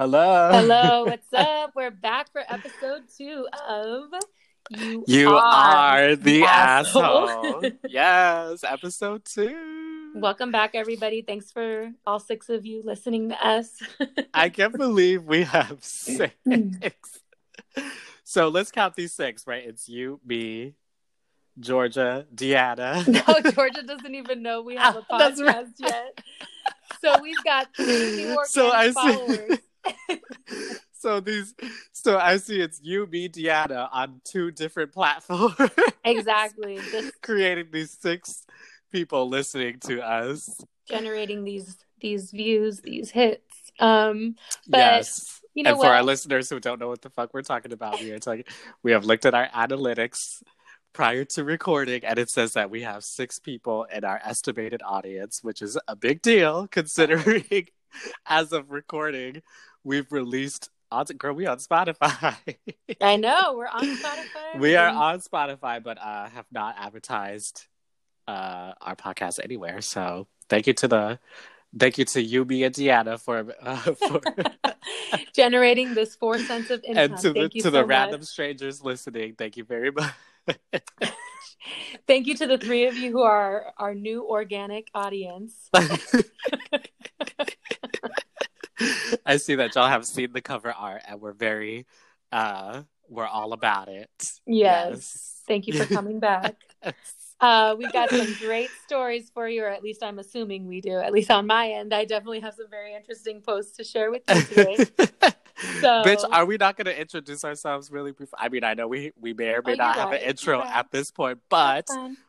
Hello. Hello, what's up? We're back for episode two of You, You are the Asshole. asshole. yes, episode two. Welcome back, everybody. Thanks for all six of you listening to us. I can't believe we have six. so let's count these six, right? It's you, me, Georgia, Deanna. no, Georgia doesn't even know we have a podcast right. yet. So we've got three new organic So I see- followers. so these so I see it's you, me, Deanna on two different platforms. Exactly. Just creating these six people listening to us. generating these these views, these hits. Um, But, yes. you know and what? for our listeners who don't know what the fuck we're talking about, we are talking we have looked at our analytics prior to recording and it says that we have six people in our estimated audience, which is a big deal considering as of recording, we've released on girl, we on Spotify. I know we're on Spotify. we are on Spotify, but uh, have not advertised uh, our podcast anywhere. So thank you to the thank you to you, me, and Deanna for uh, for generating this four cents of income. and to the Thank you to so the much. random strangers listening. Thank you very much. Thank you to the three of you who are our new organic audience. I see that y'all have seen the cover art, and we're very uh, we're all about it. Yes. Thank you for coming back. Uh, we've got some great stories for you, or at least I'm assuming we do. At least on my end, I definitely have some very interesting posts to share with you today. So- Bitch, are we not going to introduce ourselves really? Before? I mean, I know we we may or may Oh, not have an intro right. at this point, but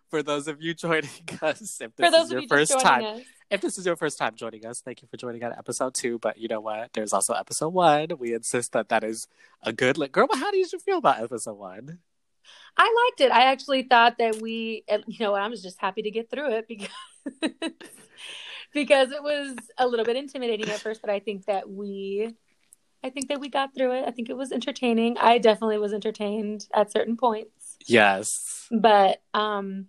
for those of you joining us, if this For is your you first time, us, if this is your first time joining us, thank you for joining at episode two. But you know what? There's also episode one. We insist that that is a good. Li- Girl, how do you feel about episode one? I liked it. I actually thought that we, you know, I was just happy to get through it because because it was a little bit intimidating at first, but I think that we, I think that we got through it. I think it was entertaining. I definitely was entertained at certain points, Yes, but um,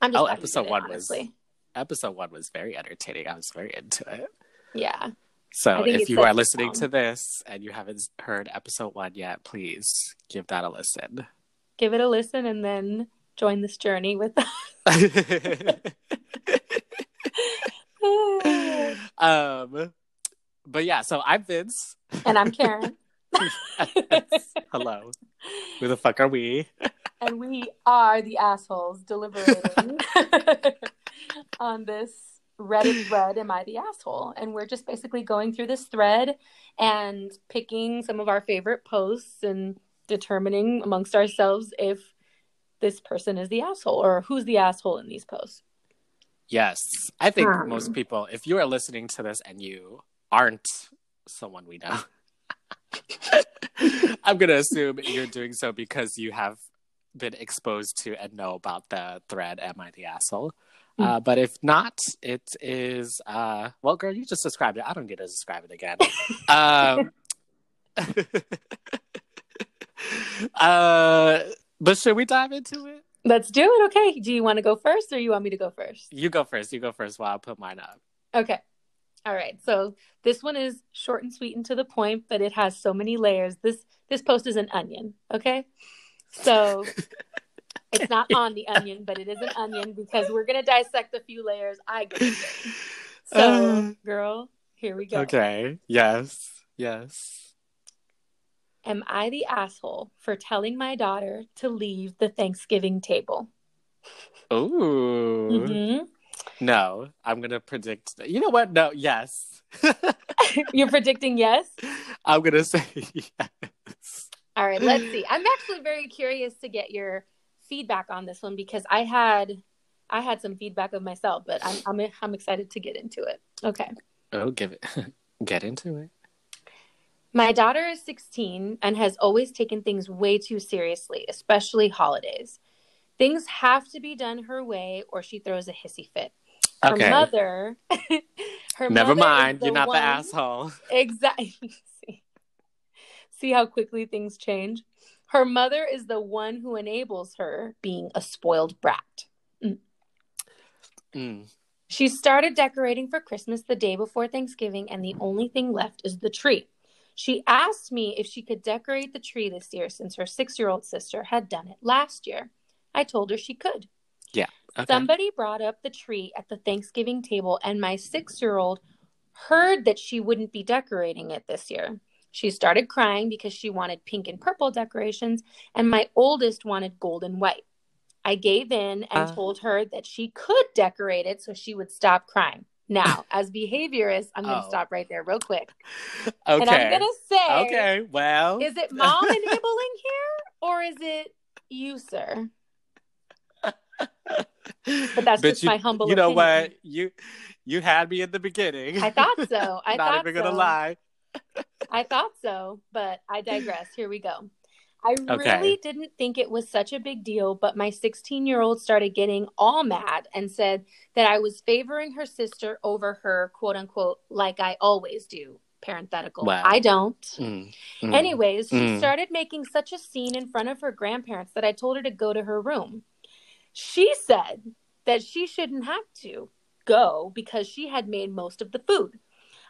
I'm just Oh, episode one was- honestly. Episode one was very entertaining. I was very into it. yeah. So if you are listening tone. to this and you haven't heard episode one yet, please give that a listen. Give it a listen and then join this journey with us. um, but yeah, so I'm Vince. and I'm Karen, Hello. Who the fuck are we? and we are the assholes deliberating on this Reddit thread. Am I the asshole? And we're just basically going through this thread and picking some of our favorite posts and determining amongst ourselves if this person is the asshole or who's the asshole in these posts. Yes. I think Um. most people, if you are listening to this and you aren't someone we know, I'm going to assume you're doing so because you have been exposed to and know about the thread, Am I the Asshole? Uh, but if not, it is, uh, well, girl, you just described it. I don't get to describe it again. um, uh, but should we dive into it? Let's do it. Okay. Do you want to go first or you want me to go first? You go first. You go first while I put mine up. Okay. All right. So this one is short and sweet and to the point, but it has so many layers. This this post is an onion. Okay. So it's not on the onion, but it is an onion because we're gonna dissect a few layers. I get it. So, Uh. girl, here we go. Okay. Yes. Yes. Am I the asshole for telling my daughter to leave the Thanksgiving table? Ooh. Mhm. No, I'm gonna predict. You know what? No. Yes. You're predicting yes. I'm gonna say yes. All right, let's see. I'm actually very curious to get your feedback on this one because I had I had some feedback of myself, but I'm I'm I'm excited to get into it. Okay. Oh, give it. Get into it. My daughter is 16 and has always taken things way too seriously, especially holidays. Things have to be done her way or she throws a hissy fit. Her Okay. mother her Never mother mind. You're not one- the asshole. Exactly. See, see how quickly things change? Her mother is the one who enables her being a spoiled brat. Mm. She started decorating for Christmas the day before Thanksgiving, and the only thing left is the tree. She asked me if she could decorate the tree this year since her six year old sister had done it last year. I told her she could. Okay. Somebody brought up the tree at the Thanksgiving table, and my six year old heard that she wouldn't be decorating it this year. She started crying because she wanted pink and purple decorations, and my oldest wanted gold and white. I gave in and Uh. told her that she could decorate it so she would stop crying. Now, as behaviorist, I'm going to Oh. stop right there real quick. Okay. And I'm going to say, okay. Well. is it mom enabling here or is it you, sir? But that's Bitch, just you, my humble You know opinion. what? You you had me in the beginning. I thought so. I Not thought even gonna lie. I thought so, but I digress. Here we go. I Okay. really didn't think it was such a big deal, but my 16 year old started getting all mad and said that I was favoring her sister over her, quote unquote, like I always do. Parenthetical. Wow. I don't. Mm, mm. Anyways, she Mm. started making such a scene in front of her grandparents that I told her to go to her room. She said that she shouldn't have to go because she had made most of the food.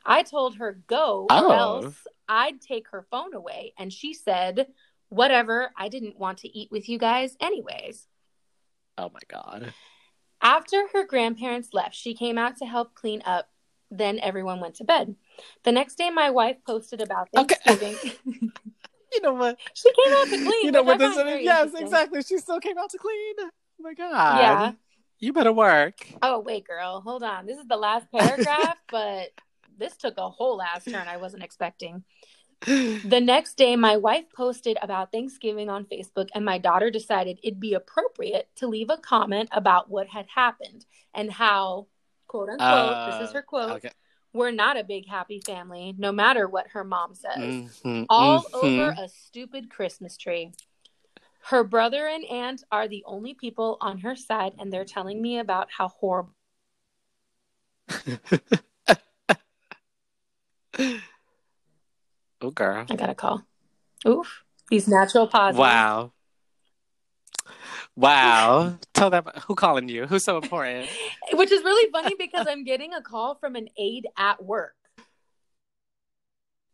I told her go Oh. or else I'd take her phone away and she said, "Whatever, I didn't want to eat with you guys anyways." Oh my god. After her grandparents left, she came out to help clean up. Then everyone went to bed. The next day, my wife posted about Okay. Thanksgiving. You know what? she came out to clean. You know what I this find is? Yes, exactly. She still came out to clean. Oh my god. Yeah. You better work. Oh, wait, girl. Hold on. This is the last paragraph, but this took a whole ass turn I wasn't expecting. The next day, my wife posted about Thanksgiving on Facebook, and my daughter decided it'd be appropriate to leave a comment about what had happened and how, quote unquote, this is her quote, Uh, Okay. we're not a big happy family, no matter what her mom says. Mhm, All mhm. over a stupid Christmas tree. Her brother and aunt are the only people on her side, and they're telling me about how horrible. oh girl. I got a call. Oof. These natural pauses. Wow. Wow. Tell them who calling you. Who's so important. Which is really funny because I'm getting a call from an aide at work.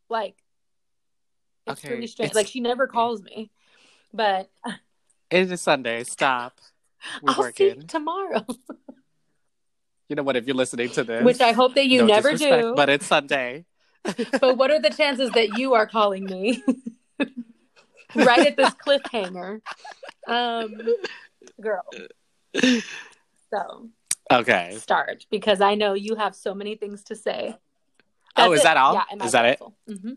Like, it's Okay, really strange. it's- Like, she never calls me. But It is Sunday. Stop. We're I'll see working. you tomorrow. You know what? If you're listening to this, Which I hope that you no never do. But it's Sunday. But what are the chances that you are calling me right at this cliffhanger? Um, girl. So Okay. start because I know you have so many things to say. Oh, is it. that all? Yeah, Is that it? it?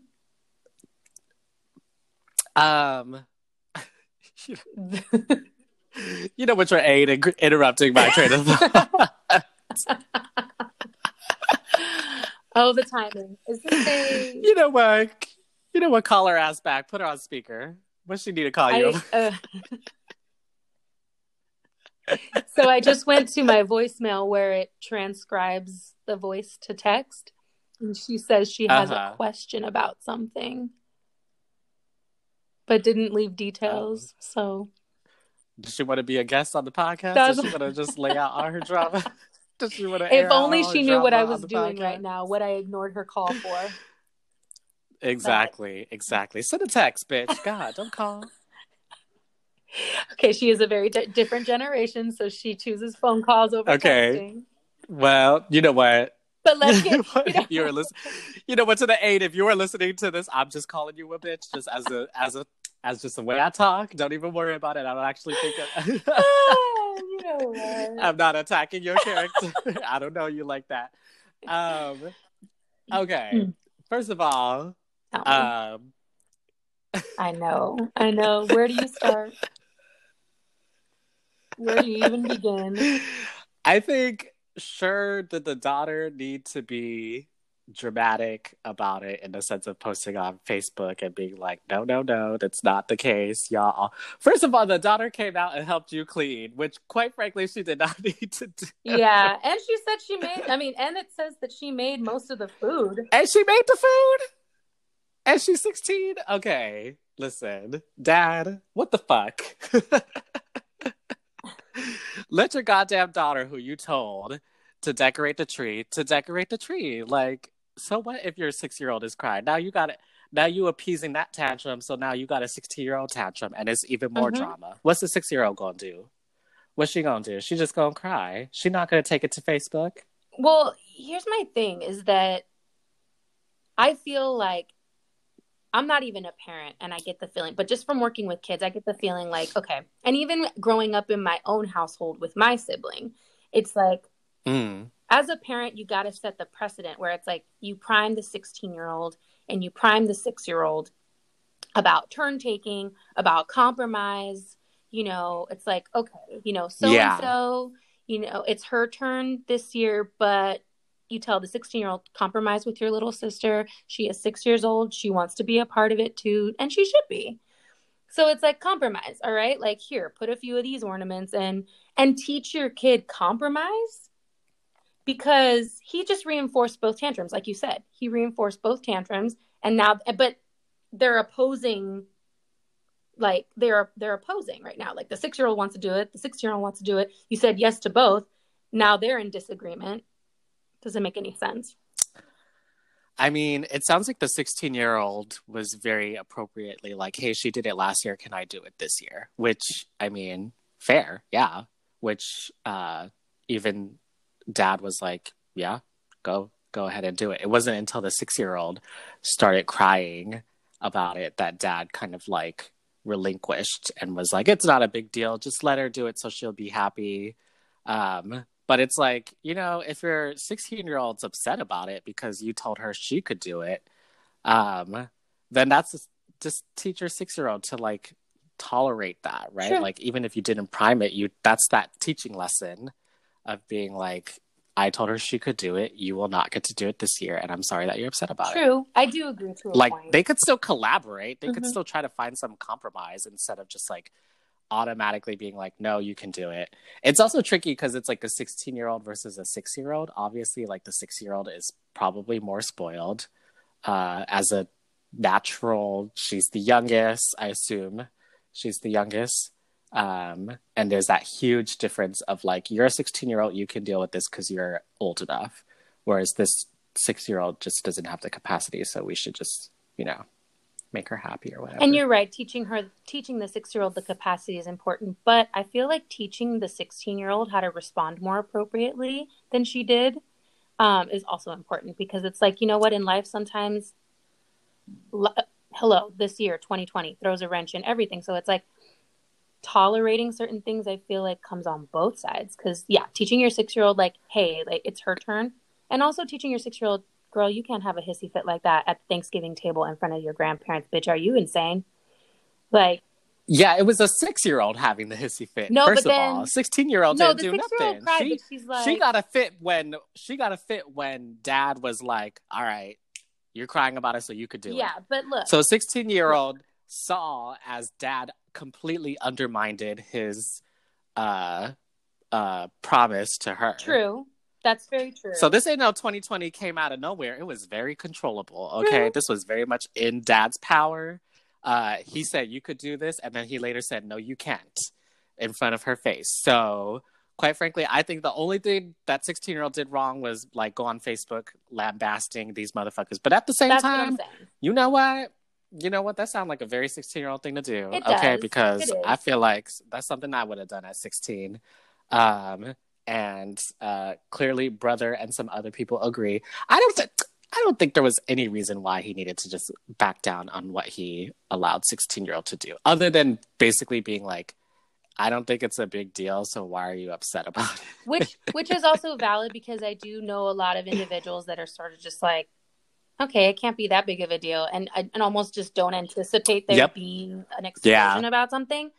Um, you know what your aide in- interrupting my train of thought. Oh, the timing. Is this a? you know what? You know what? Call her ass back. Put her on speaker. What she need to call you? Uh, so I just went to my voicemail where it transcribes the voice to text, and she says she has Uh-huh. a question about something, but didn't leave details. So Does she want to be a guest on the podcast? Does she want to just lay out all her drama? Does she want to? if only she knew what I was doing right now, what I ignored her call for. Exactly, exactly. Send a text, bitch. God, don't call. Okay, she is a very di- different generation, so she chooses phone calls over Okay. texting. Well, you know what? But let's get. You know, you were listen- You know what? To the eight, if you are listening to this, I'm just calling you a bitch, just as a as a as just the way I talk. Don't even worry about it. I don't actually think. Of- you know what? I'm not attacking your character. I don't know you like that. Um. Okay. Hmm. First of all, um, I know. I know. Where do you start? Where do you even begin? I think sure did the daughter need to be dramatic about it in the sense of posting on Facebook and being like, no, no, no, that's not the case, y'all. First of all, the daughter came out and helped you clean, which quite frankly she did not need to do. Yeah, and she said she made. I mean, and it says that she made most of the food. And she made the food. And she's 16. Okay, listen, dad, what the fuck? Let your goddamn daughter, who you told to decorate the tree, to decorate the tree. Like, so what if your six year old is crying? Now you got it. Now you appeasing that tantrum, so now you got a sixteen year old tantrum, and it's even more Mhm. drama. What's the six year old gonna do? What's she gonna do? She just gonna cry. She not gonna take it to Facebook. Well, here's my thing is that I feel like I'm not even a parent and I get the feeling, but just from working with kids, I get the feeling like, okay. And even growing up in my own household with my sibling, it's like Mm. As a parent, you got to set the precedent where it's like you prime the 16 year old and you prime the six year old about turn taking, about compromise. You know, it's like, okay, you know, so and so, you know, it's her turn this year, but you tell the 16 year old, compromise with your little sister. She is six years old. She wants to be a part of it too, and she should be. So it's like compromise, all right? Like here, put a few of these ornaments and and teach your kid compromise because he just reinforced both tantrums like you said he reinforced both tantrums and now but they're opposing like they're they're opposing right now like the six year old wants to do it the six year old wants to do it you said yes to both now they're in disagreement doesn't make any sense I mean, it sounds like the 16 year old was very appropriately like, hey, she did it last year. Can I do it this year? Which, I mean, fair. Yeah. Which, uh, even dad was like, yeah, go, go ahead and do it. It wasn't until the six year old started crying about it that dad kind of like relinquished and was like, it's not a big deal. Just let her do it so she'll be happy. Um, but it's like, you know, if your 16 year old's upset about it because you told her she could do it, um, then that's just, just teach your six year old to like tolerate that, right? Sure. Like, even if you didn't prime it, you that's that teaching lesson of being like, I told her she could do it. You will not get to do it this year. And I'm sorry that you're upset about it. true i do agree to a Like, point. they could still collaborate, they could Mhm. still try to find some compromise instead of just like, automatically being like no you can do it it's also tricky because it's like a 16 year old versus a 6 year old obviously like the 6 year old is probably more spoiled uh as a natural she's the youngest i assume she's the youngest um and there's that huge difference of like you're a 16 year old you can deal with this because you're old enough whereas this 6 year old just doesn't have the capacity so we should just you know make her happy or whatever And you're right, teaching her teaching the 6-year-old the capacity is important, but I feel like teaching the 16-year-old how to respond more appropriately than she did um, is also important because it's like, you know what, in life sometimes hello, this year 2020 throws a wrench in everything. So it's like tolerating certain things I feel like comes on both sides cuz yeah, teaching your 6-year-old like, "Hey, like it's her turn." And also teaching your 6-year-old girl, you can't have a hissy fit like that at the Thanksgiving table in front of your grandparents. Bitch, are you insane? Like, Yeah, it was a six year old having the hissy fit. No, First but of all, then- sixteen year old no, didn't do six-year-old nothing. cried, she like, she got a fit when she got a fit when dad was like, "All right, you're crying about it, so you could do yeah, it." but look, So sixteen saw as dad completely undermined his uh uh promise to her. true. That's very true. So this ain't no 2020 came out of nowhere. It was very controllable. Okay, this was very much in Dad's power. Uh, he said you could do this, and then he later said no, you can't, in front of her face. So quite frankly, I think the only thing that 16 year old did wrong was like go on Facebook lambasting these motherfuckers. But at the same That's time, you know what? You know what? That sounds like a very 16 year old thing to do. Okay, because. I feel like that's something I would have done at 16. Um, and uh, clearly, brother and some other people agree. I don't think. I don't think there was any reason why he needed to just back down on what he allowed 16 year old to do, other than basically being like, I don't think it's a big deal, so why are you upset about it? Which which is also valid because I do know a lot of individuals that are sort of just like, okay, it can't be that big of a deal, and and almost just don't anticipate there Yep. being an explosion about something.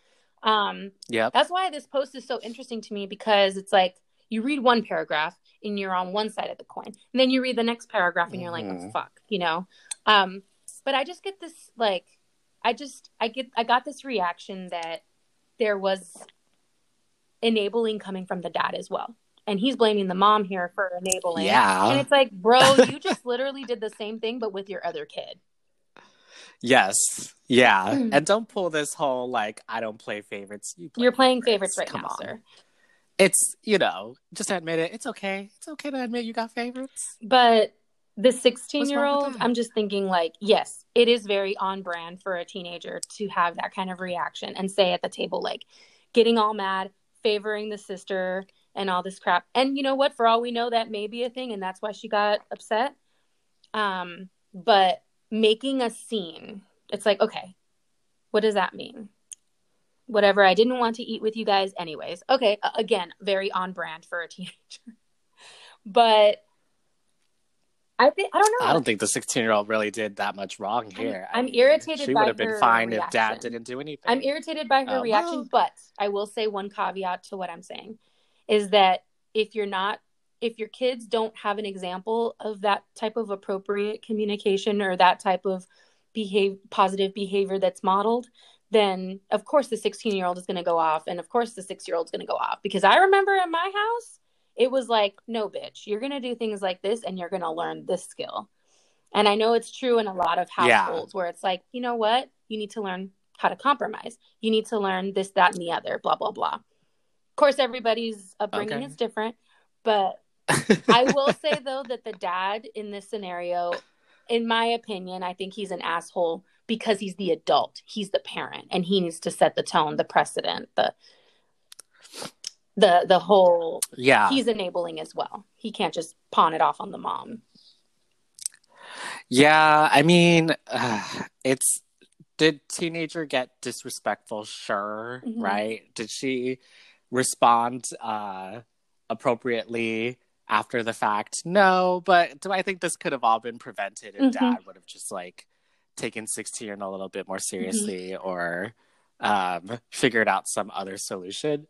Um, Yep. That's why this post is so interesting to me because it's like you read one paragraph and you're on one side of the coin, and then you read the next paragraph and you're like, Mhm. oh, fuck, you know. Um, but I just get this like, I just I get I got this reaction that there was enabling coming from the dad as well, and he's blaming the mom here for enabling. Yeah. and it's like, bro, you just literally did the same thing but with your other kid. Yes. Yeah. Mm. and don't pull this whole like I don't play favorites. You play You're playing favorites right Come now, on. sir. It's you know, just admit it. It's okay. It's okay to admit you got favorites. But the 16 year old. I'm just thinking, like, yes, it is very on brand for a teenager to have that kind of reaction and say at the table, like, getting all mad, favoring the sister, and all this crap. And you know what? For all we know, that may be a thing, and that's why she got upset. Um, but making a scene, it's like, okay, what does that mean? Whatever, I didn't want to eat with you guys, anyways. Okay, again, very on brand for a teenager. but I think I don't know. I don't think the 16 year old really did that much wrong I'm- here. I I'm mean, irritated She would have been her fine if dad didn't do anything. I'm irritated by her Oh, reaction, well. but I will say one caveat to what I'm saying is that if you're not if your kids don't have an example of that type of appropriate communication or that type of behave positive behavior that's modeled, then of course the 16 year old is going to go off and of course the 6 year old is going to go off because I remember in my house it was like no bitch you're going to do things like this and you're going to learn this skill. And I know it's true in a lot of Yeah. households where it's like, you know what? You need to learn how to compromise. You need to learn this, that, and the other, blah, blah, blah. Of course, everybody's upbringing Okay. is different. But I will say, though, that the dad in this scenario, in my opinion, I think he's an asshole because he's the adult, he's the parent, and he needs to set the tone, the precedent, the the the whole yeah. he's enabling as well. He can't just pawn it off on the mom. Yeah, I mean, uh, it's did teenager get disrespectful? Sure, Mhm. right? Did she respond uh appropriately after the fact? No, but do I think this could have all been prevented if Mhm. dad would have just like taken 16 a little bit more seriously or um figured out some other solution?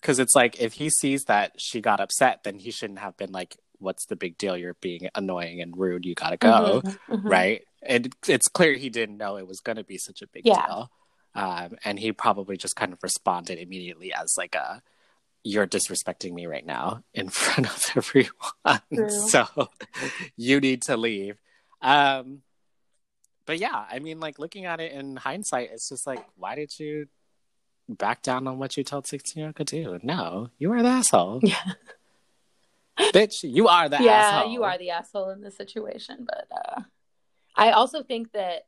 Because it's like if he sees that she got upset, then he shouldn't have been like, "What's the big deal? You're being annoying and rude. You gotta go." Mhm, mhm. right? And it's clear he didn't know it was going to be such a big Yeah. deal, um, and he probably just kind of responded immediately as like a, "You're disrespecting me right now in front of everyone, True. so you need to leave." Um, but yeah, I mean, like looking at it in hindsight, it's just like, why did you back down on what you told sixteen year old do? No, you are the asshole, Yeah. bitch. You are the yeah, asshole. you are the asshole in this situation. But uh, I also think that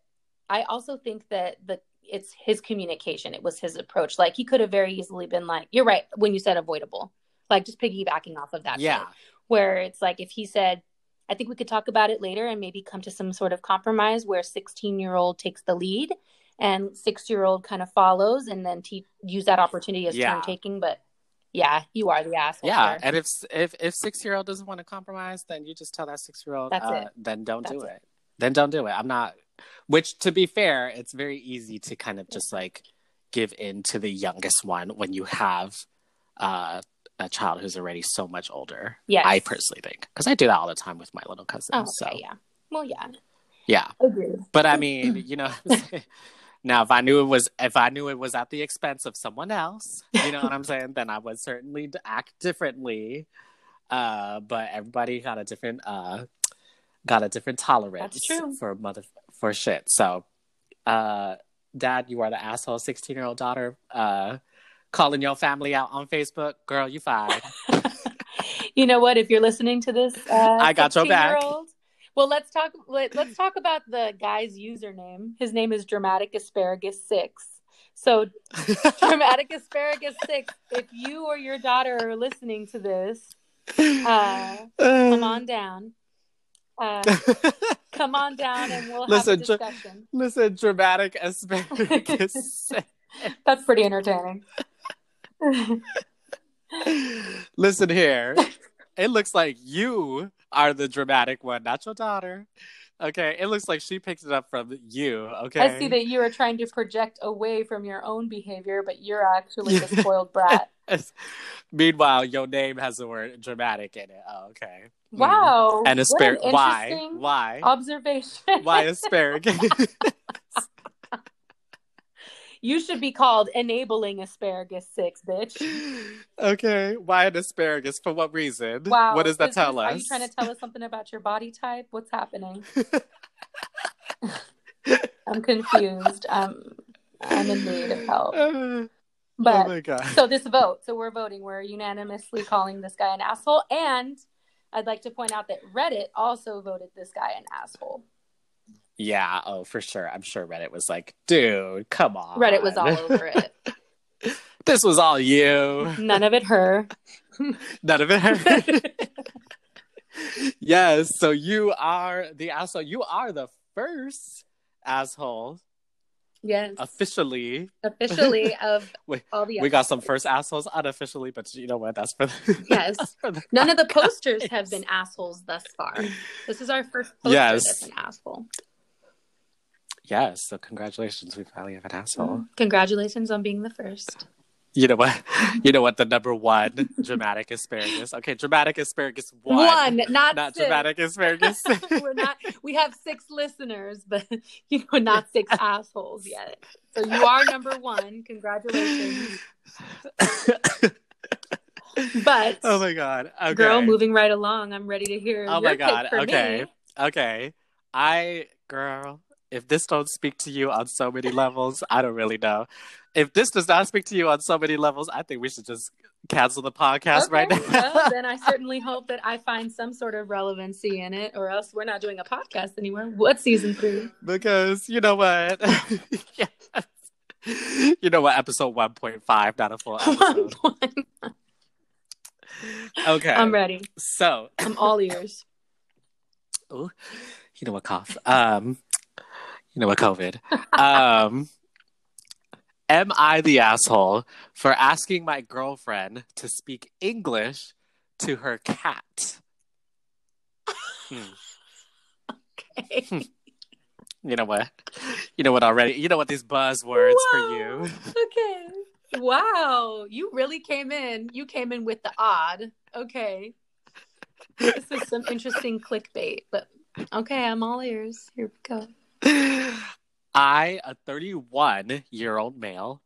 I also think that the it's his communication. It was his approach. Like he could have very easily been like, "You're right" when you said avoidable. Like just piggybacking off of that. Yeah. shit. where it's like if he said, "I think we could talk about it later and maybe come to some sort of compromise," where 16 year old takes the lead and six year old kind of follows, and then te- use that opportunity as Yeah. turn taking. But yeah, you are the asshole. Yeah, sir. and if if if six year old doesn't want to compromise, then you just tell that six year old, That's uh, it. then don't do That's it. Then don't do it. I'm not. Which, to be fair, it's very easy to kind of just like give in to the youngest one when you have uh, a child who's already so much older. Yeah, I personally think because I do that all the time with my little cousins. Oh, so yeah. Well, yeah. yeah, Agreed. but I mean, you know. Now, if I knew it was if I knew it was at the expense of someone else, you know what I'm saying, then I would certainly act differently. Uh, but everybody got a different uh, got a different tolerance for mother for shit. So, uh, Dad, you are the asshole. Sixteen year old daughter, uh, calling your family out on Facebook, girl, you fine. you know what? If you're listening to this, uh, I got your back. Well, let's talk. Let, let's talk about the guy's username. His name is Dramatic Asparagus Six. So, Dramatic Asparagus Six. If you or your daughter are listening to this, uh, come on down. Uh, come on down, and we'll Listen, have a Dr- discussion. Listen, dramatic asparagus. That's pretty entertaining. Listen here. It looks like you are the dramatic one, not your daughter. Okay. It looks like she picked it up from you. Okay. I see that you are trying to project away from your own behavior, but you're actually the spoiled brat. Meanwhile, your name has the word dramatic in it. Oh, okay. Mm. Wow. And what asparagus. Why? Why? Observation. Why asparagus? you should be called enabling asparagus six, bitch. okay. Why an asparagus? For what reason? Wow. What does that tell us? Are you trying to tell us something about your body type? What's happening? I'm confused. Um, I'm in need of help. oh my god. so this vote, so we're voting. We're unanimously calling this guy an asshole, and I'd like to point out that Reddit also voted this guy an asshole. Yeah, oh, for sure. I'm sure Reddit was like, dude, come on. Reddit was all over it. this was all you. None of it her. None of it her. yes, so you are the asshole. You are the first asshole Yes. officially. Officially of Wait, all the We got some first assholes unofficially, but you know what? That's for the, Yes. for the None of the posters have been assholes thus far. This is our first poster Yes. that's an asshole. Yes, so congratulations, we finally have an asshole. Mm-hmm. Congratulations on being the first. You know what? You know what? The number one dramatic asparagus. Okay, dramatic asparagus one, One, not, not six. dramatic asparagus. We're not. We have six listeners, but you know, not six assholes yet. So you are number one. Congratulations. But oh my god. Okay. girl, moving right along. I'm ready to hear. Oh my god. Okay. me. Okay. I girl, if this don't speak to you on so many levels, I don't really know. If this does not speak to you on so many levels, I think we should just cancel the podcast Okay, right now. well, then I certainly hope that I find some sort of relevancy in it, or else we're not doing a podcast anymore. What season three? because you know what? yes. You know what? Episode 1.5, not a full episode. One point. Okay. I'm ready. So, I'm all ears. oh, you know what cough. Um, you know what COVID. Um, am I the asshole for asking my girlfriend to speak English to her cat? Hmm. Okay. You know what? You know what already? You know what these buzzwords for you? Okay. Wow. You really came in. You came in with the odd. Okay. This is some interesting clickbait, but okay, I'm all ears. Here we go. I, a 31 year old male,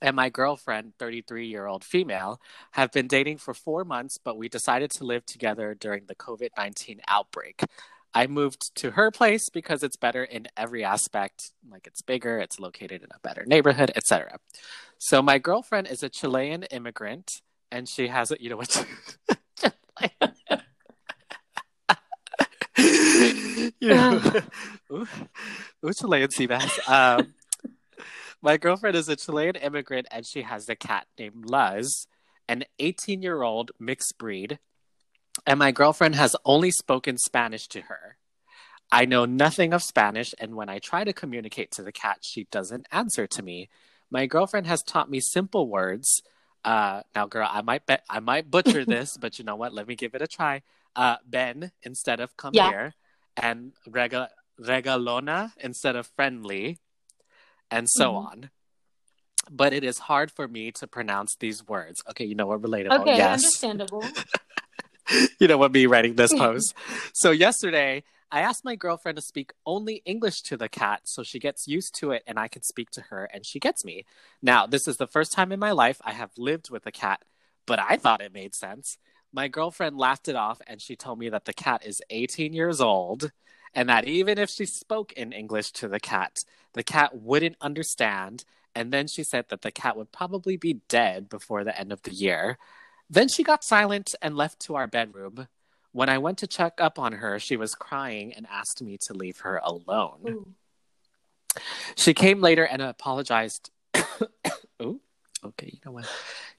and my girlfriend, 33 year old female, have been dating for four months, but we decided to live together during the COVID 19 outbreak. I moved to her place because it's better in every aspect. Like it's bigger, it's located in a better neighborhood, etc. So my girlfriend is a Chilean immigrant, and she has a you know what? you know, ooh, ooh, Chilean sea bass. Um, my girlfriend is a Chilean immigrant, and she has a cat named Luz, an 18 year old mixed breed. And my girlfriend has only spoken Spanish to her. I know nothing of Spanish, and when I try to communicate to the cat, she doesn't answer to me. My girlfriend has taught me simple words. Uh, now, girl, I might bet I might butcher this, but you know what? Let me give it a try. Uh, ben instead of come Yeah. here, and rega- regalona instead of friendly, and so Mhm. on. But it is hard for me to pronounce these words. Okay, you know what? Relatable. Okay, yes understandable. you know what me writing this post. so yesterday, I asked my girlfriend to speak only English to the cat so she gets used to it and I can speak to her and she gets me. Now, this is the first time in my life I have lived with a cat, but I thought it made sense. My girlfriend laughed it off and she told me that the cat is 18 years old and that even if she spoke in English to the cat, the cat wouldn't understand. And then she said that the cat would probably be dead before the end of the year. Then she got silent and left to our bedroom. When I went to check up on her, she was crying and asked me to leave her alone. Ooh. She came later and apologized. Ooh, okay, you know what?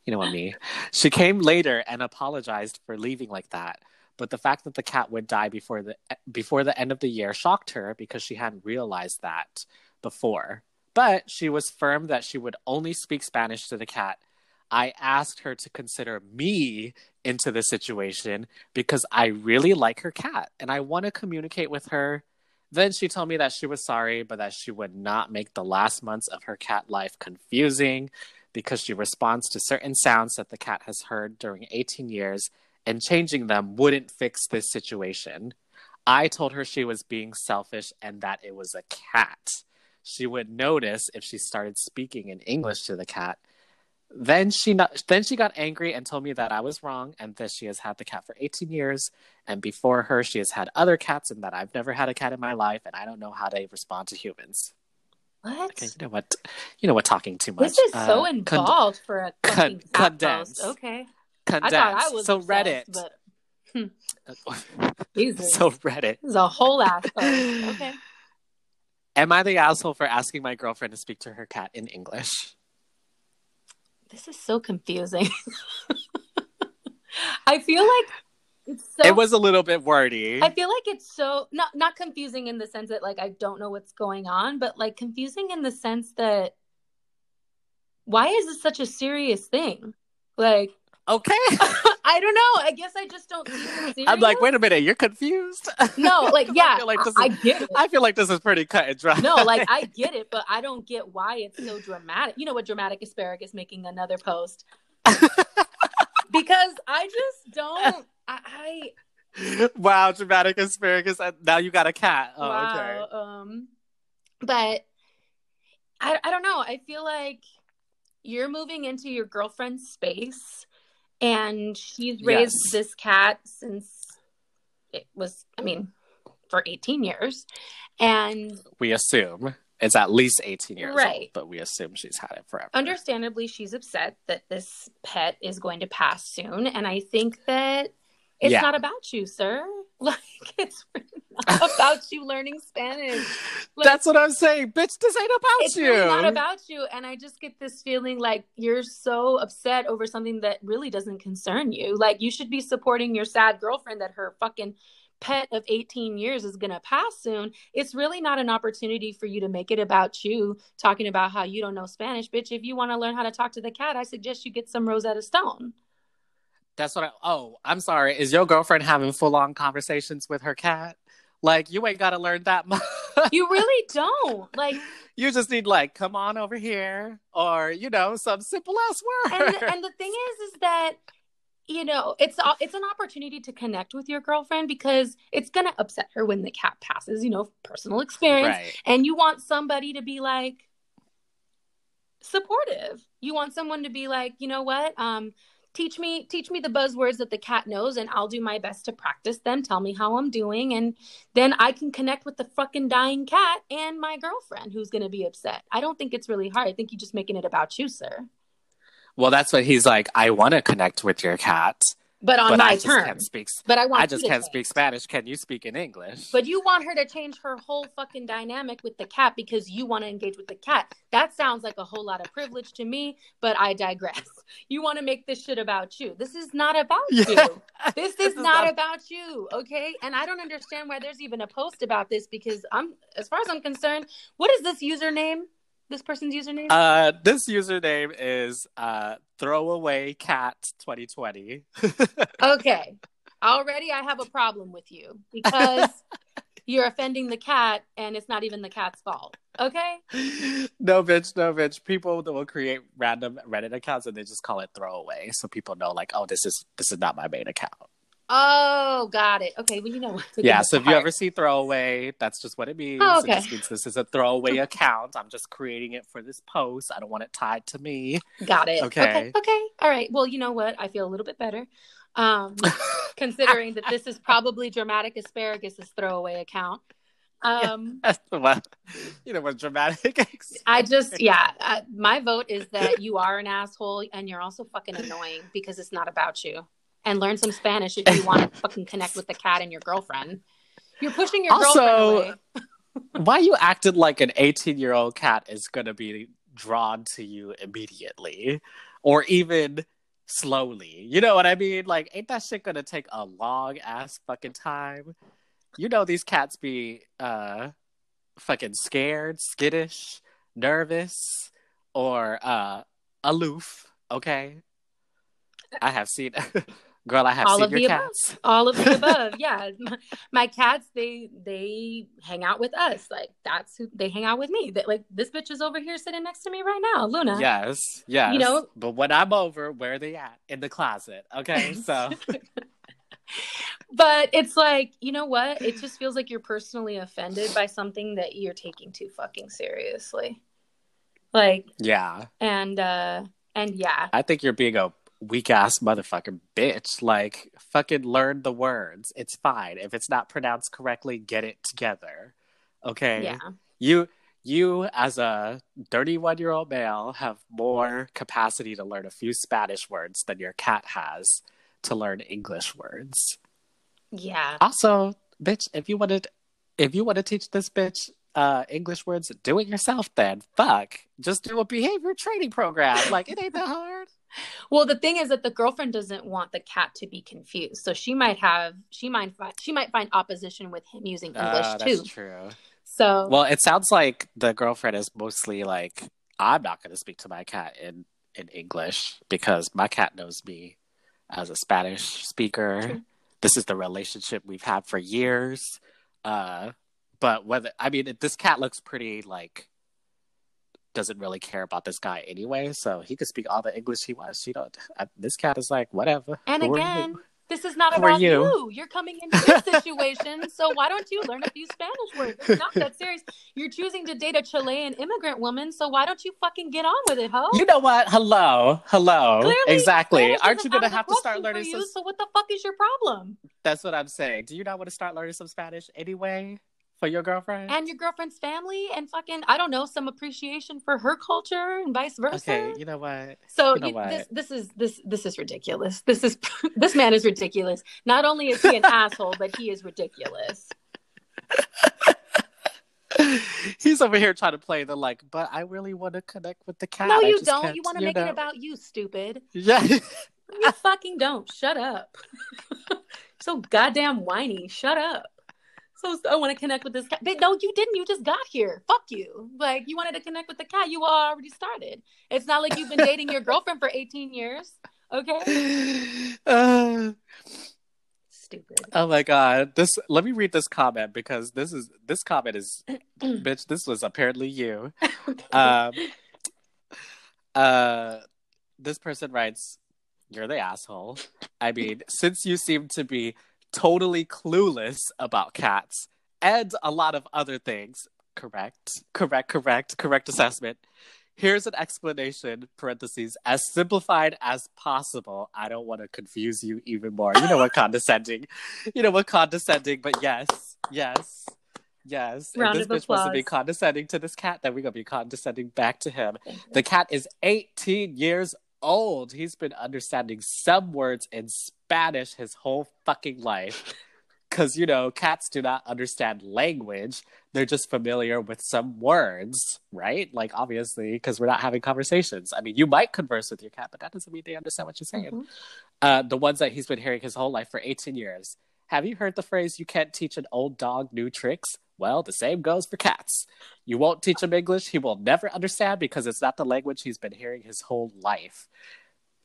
You know what me. She came later and apologized for leaving like that. But the fact that the cat would die before the before the end of the year shocked her because she hadn't realized that before. But she was firm that she would only speak Spanish to the cat. I asked her to consider me into the situation because I really like her cat and I want to communicate with her. Then she told me that she was sorry, but that she would not make the last months of her cat life confusing because she responds to certain sounds that the cat has heard during 18 years, and changing them wouldn't fix this situation. I told her she was being selfish and that it was a cat. She would notice if she started speaking in English to the cat. Then she not, then she got angry and told me that I was wrong and that she has had the cat for 18 years and before her she has had other cats and that I've never had a cat in my life and I don't know how to respond to humans. What? Okay, you know what? You know what? Talking too much. This is so Uh, con- involved for a con- cat condense. Okay. Condense. I thought I was so Reddit. but hmm. Jesus. so Reddit. This is a whole ass. Okay. Am I the asshole for asking my girlfriend to speak to her cat in English? This is so confusing. I feel like it's so it was a little bit wordy. I feel like it's so not not confusing in the sense that like I don't know what's going on, but like confusing in the sense that why is this such a serious thing? Like okay. I don't know. I guess I just don't see. I'm like, wait a minute, you're confused? No, like yeah, I feel like this I, is, I get it. I feel like this is pretty cut and dry. No, like I get it, but I don't get why it's so dramatic. You know what dramatic asparagus making another post. because I just don't I, wow, dramatic asparagus. Now you got a cat. Oh, wow. okay. Um but I I don't know. I feel like you're moving into your girlfriend's space and she's raised Yes. this cat since it was I mean for 18 years and We assume it's at least 18 years Right. old, but we assume she's had it forever. understandably she's upset that this pet is going to pass soon and i think that it's Yeah. not about you sir like it's not about you learning spanish. Like, That's what I'm saying. Bitch, this ain't about it's you. really not about you. And i just get this feeling like you're so upset over something that really doesn't concern you. Like you should be supporting your sad girlfriend that her fucking pet of 18 years is going to pass soon. It's really not an opportunity for you to make it about you talking about how you don't know spanish. Bitch if you want to learn how to talk to the cat i suggest you get some rosetta stone That's what I. Oh, I'm sorry. Is your girlfriend having full on conversations with her cat? Like, you ain't got to learn that much. you really don't like you just need, like, come on over here, or, you know, some simple ass and word. and the thing is is that you know it's it's an opportunity to connect with your girlfriend because it's going to upset her when the cat passes you know personal experience right. and you want somebody to be like supportive you want someone to be like you know what um teach me teach me the buzzwords that the cat knows and i'll do my best to practice them. Tell me how i'm doing and then i can connect with the fucking dying cat and my girlfriend who's going to be upset. I don't think it's really hard. I think you're just making it about you sir. Well, that's what he's like. I want to connect with your cat, but on but my I just terms can't speak. but i want I just can't change. speak Spanish. Can you speak in English? But you want her to change her whole fucking dynamic with the cat because you want to engage with the cat. That sounds like a whole lot of privilege to me, but I digress. You want to make this shit about you. This is not about Yeah. you. This is This is not not- about you, okay? And I don't understand why there's even a post about this because I'm as far as I'm concerned, what is this username? This person's username? Uh, this username is uh, throwaway cat 2020. okay. Already I have a problem with you because you're offending the cat and it's not even the cat's fault. Okay? no bitch, no bitch. People that will create random Reddit accounts and they just call it throwaway, so people know like, oh, this is this is not my main account. Oh, got it. Okay, well, you know what? yeah, so if you ever see throwaway, that's just what it means. Oh, It okay. just means this is a throwaway account. I'm just creating it for this post. I don't want it tied to me. got it. Okay. okay, okay, all right. Well, you know what? I feel a little bit better, um, considering that this is probably dramatic asparagus' throwaway account. Um, well, you know what dramatic. I just, yeah, uh, my vote is that you are an asshole and you're also fucking annoying because it's not about you. And learn some Spanish if you want to fucking connect with the cat and your girlfriend. You're pushing your Also- girlfriend away. Why you acted like an 18 year old cat is gonna be drawn to you immediately, or even slowly? You know what I mean? Like, ain't that shit gonna take a long ass fucking time? You know these cats be uh fucking scared, skittish, nervous, or uh aloof. Okay, I have seen. Girl, I have All of the above. all of the above. Yeah. My, my cats they they hang out with us. Like that's who they hang out with me. That like this bitch is over here sitting next to me right now luna. Yes, yes. You know- but when I'm over, where are they at? In the closet. Okay, so. But it's like you know what? It just feels like you're personally offended by something that you're taking too fucking seriously. Like yeah, and uh and yeah. I think you're being a weak ass motherfucker bitch. Like, fucking learn the words. It's fine if it's not pronounced correctly. Get it together. Okay. yeah You. You, as a 31 year old male, have more capacity to learn a few Spanish words than your cat has to learn English words. Yeah. Also, bitch, if you wanted, if you want to teach this bitch uh, English words, do it yourself. Then fuck, just do a behavior training program. Like it ain't that hard. Well, the thing is that the girlfriend doesn't want the cat to be confused, so she might have she might find she might find opposition with him using English Uh, too. true. So Well, it sounds like the girlfriend is mostly like, I'm not going to speak to my cat in in English because my cat knows me as a Spanish speaker. True. This is the relationship we've had for years. Uh, but whether I mean, this cat looks pretty like doesn't really care about this guy anyway, so he could speak all the English he wants. You don't. This cat is like whatever. and Who again, this is not Who about you? you? You're coming into this situation, so why don't you learn a few Spanish words? It's not that serious. You're choosing to date a Chilean immigrant woman, so why don't you fucking get on with it, ho? You know what? Hello, hello. Clearly, exactly. Spanish Aren't you gonna out of the have to start learning you, some So what the fuck is your problem? That's what I'm saying. Do you not want to start learning some Spanish anyway for your girlfriend? And your girlfriend's family, and fucking I don't know some appreciation for her culture, and vice versa. okay, you know what? So You know you- what? this this is this this is ridiculous. This is this man is ridiculous. Not only is he an asshole, but he is ridiculous. He's over here trying to play the like, but I really want to connect with the cat. no, you don't. can't," You want to make know? it about you, stupid. Yeah. You fucking don't. Shut up. so goddamn whiny. Shut up. So I want to connect with this cat. But no, you didn't. You just got here. Fuck you. Like you wanted to connect with the cat. You already started. It's not like you've been dating your girlfriend for 18 years. Okay. Uh, Stupid. oh my god. This let me read this comment because this is this comment is bitch, this was apparently you. um uh this person writes you're the asshole i mean since you seem to be totally clueless about cats and a lot of other things. Correct. Correct correct correct assessment. Here's an explanation parentheses as simplified as possible. I don't want to confuse you even more. You know what condescending you know what condescending but yes yes Yes. Round if this bitch wants to be condescending to this cat, then we're gonna be condescending back to him. The cat is 18 years old. He's been understanding some words in Spanish his whole fucking life. Because, you know, cats do not understand language. They're just familiar with some words, right? Like, obviously, because we're not having conversations. I mean, you might converse with your cat, but that doesn't mean they understand what you're saying. Mhm. Uh, the ones that he's been hearing his whole life for 18 years. Have you heard the phrase, you can't teach an old dog new tricks? Well, the same goes for cats. You won't teach him English, he will never understand because it's not the language he's been hearing his whole life.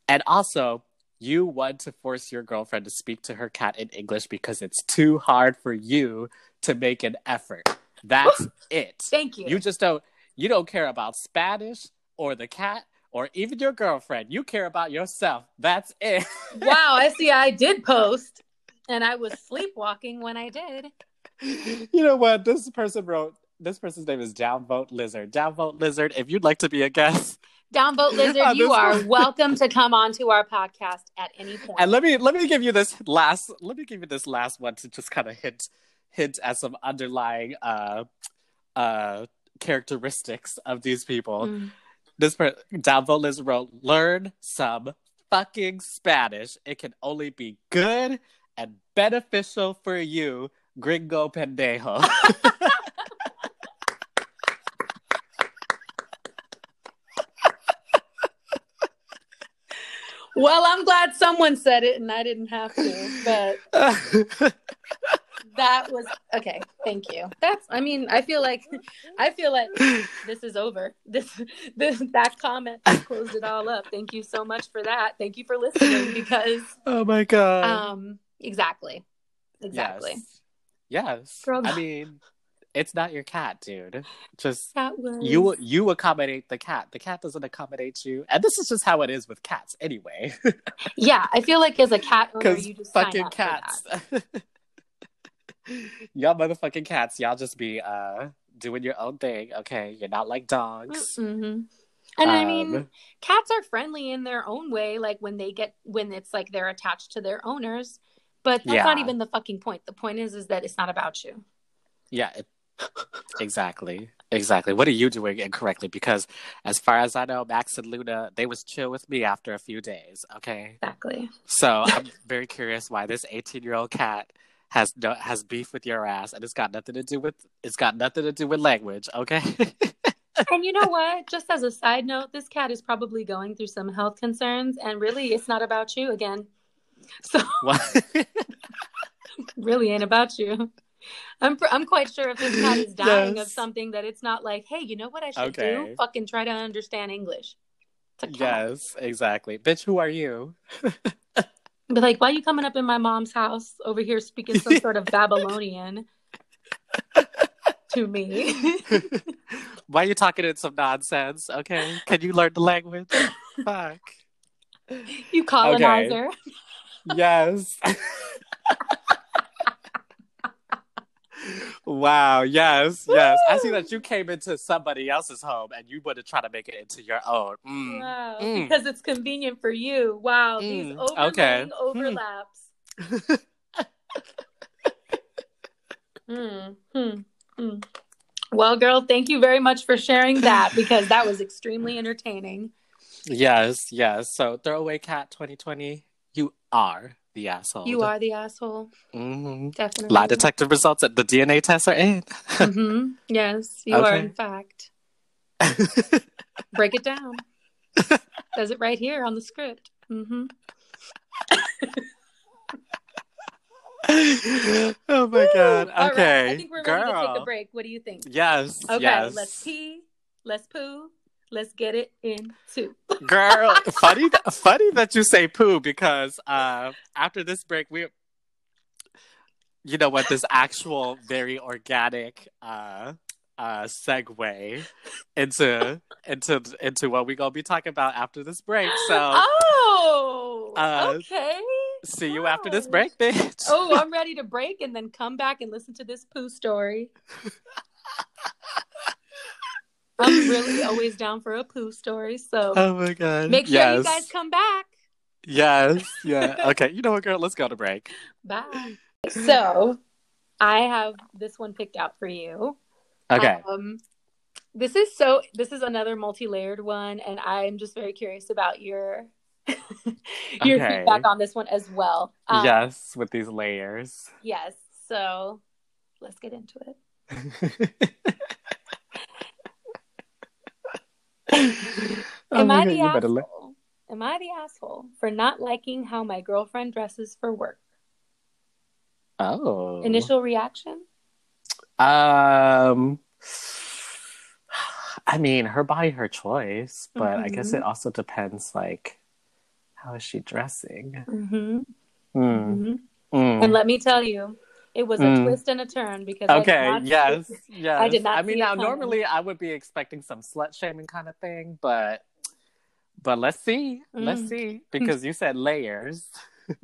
And also, you want to force your girlfriend to speak to her cat in English because it's too hard for you to make an effort. That's it. Thank you. You just don't you don't care about Spanish or the cat or even your girlfriend. You care about yourself. That's it. wow, I see. I did post, and I was sleepwalking when I did. you know what? This person wrote this person's name is Downvote Lizard. Downvote Lizard, if you'd like to be a guest. Downvote Lizard, you are one. welcome to come on to our podcast at any point. And let me let me give you this last let me give you this last one to just kind of hint hint at some underlying uh uh characteristics of these people. Mm. This per- Downvote Lizard wrote, learn some fucking Spanish. It can only be good and beneficial for you, gringo pendejo. Well, I'm glad someone said it and I didn't have to, but that was okay. Thank you. That's I mean, I feel like I feel like this is over. This this that comment just closed it all up. Thank you so much for that. Thank you for listening because oh my god. um exactly. Exactly. Yes. Yes. Girl- I mean, it's not your cat, dude. Just was you you accommodate the cat. The cat doesn't accommodate you. And this is just how it is with cats anyway. Yeah, I feel like as a cat owner you just fucking cats. y'all motherfucking cats, y'all just be uh doing your own thing, okay? You're not like dogs. Mhm. And I mean, Um, cats are friendly in their own way like when they get when it's like they're attached to their owners but that's not even the fucking point the point is is that it's not about you Yeah, it, exactly. Exactly. What are you doing incorrectly? Because as far as I know, Max and Luna, they was chill with me after a few days, okay? exactly So I'm very curious why this 18 year old cat has no, has beef with your ass, and it's got nothing to do with it's got nothing to do with language. Okay. and you know what? Just as a side note, this cat is probably going through some health concerns, and really, it's not about you again. So, really ain't about you. I'm I'm quite sure if this cat is dying yes. of something that it's not like, hey, you know what I should okay. do? Fucking try to understand English. Yes, exactly. Bitch, who are you? but like, why are you coming up in my mom's house over here speaking some sort of Babylonian to me? why are you talking in some nonsense? Okay, can you learn the language? Fuck. You colonizer. Okay. Yes. Wow. Yes. Yes. I see that you came into somebody else's home and you want to try to make it into your own. Mm. Wow. Mm. Because it's convenient for you. Wow. Mm. These overlaying okay. Hmm. overlaps. mm. Hmm. Well, girl, thank you very much for sharing that because that was extremely entertaining. Yes. Yes. So, Throwaway Cat 2020, you are the asshole. You are the asshole. Mm-hmm. Definitely. Lie detector results at the DNA tests are in. mm-hmm. Yes, you okay. are in fact. Break it down. Does it right here on the script. Mm-hmm. oh my god. Okay. Right. I think we're ready Girl. to take a break. What do you think? Yes. Okay, yes. let's pee, let's poo, let's get it into. Girl, funny, funny that you say poo because uh, after this break, we, you know what, this actual very organic uh, uh, segue into into into what we gonna be talking about after this break. So, oh, uh, okay. See you oh. after this break, bitch. oh, I'm ready to break and then come back and listen to this poo story. I'm really always down for a poo story. So Oh my god. Make sure yes. you guys come back. Yes. Yeah. okay. You know what, girl? Let's go to break. Bye. So I have this one picked out for you. Okay. Um, this is so this is another multi-layered one, and I'm just very curious about your your okay. feedback on this one as well. Um, yes, with these layers. Yes. So let's get into it. Am I the asshole? Am I the asshole for not liking how my girlfriend dresses for work? Oh. Initial reaction? Um I mean, her body, her choice, but mm-hmm. I guess mm-hmm. it also depends like how is she dressing? Mm-hmm. Mm. Mm. And let me tell you, it was a mm. twist and a turn because okay, yes, yes. I did not. I mean, now normally I would be expecting some slut shaming kind of thing, but but let's see, mm. let's see because you said layers.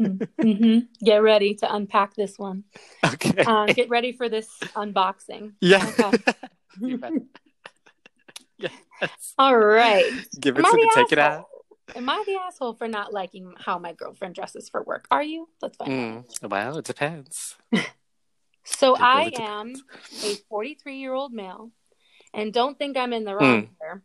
mm-hmm. Get ready to unpack this one. Okay. Uh, get ready for this unboxing. Yeah. Okay. yes. All right. Give it to me. Take it out. Am I the asshole for not liking how my girlfriend dresses for work? Are you? Let's find mm, out. Well, it depends. so it I am a 43 year old male and don't think I'm in the wrong mm. here.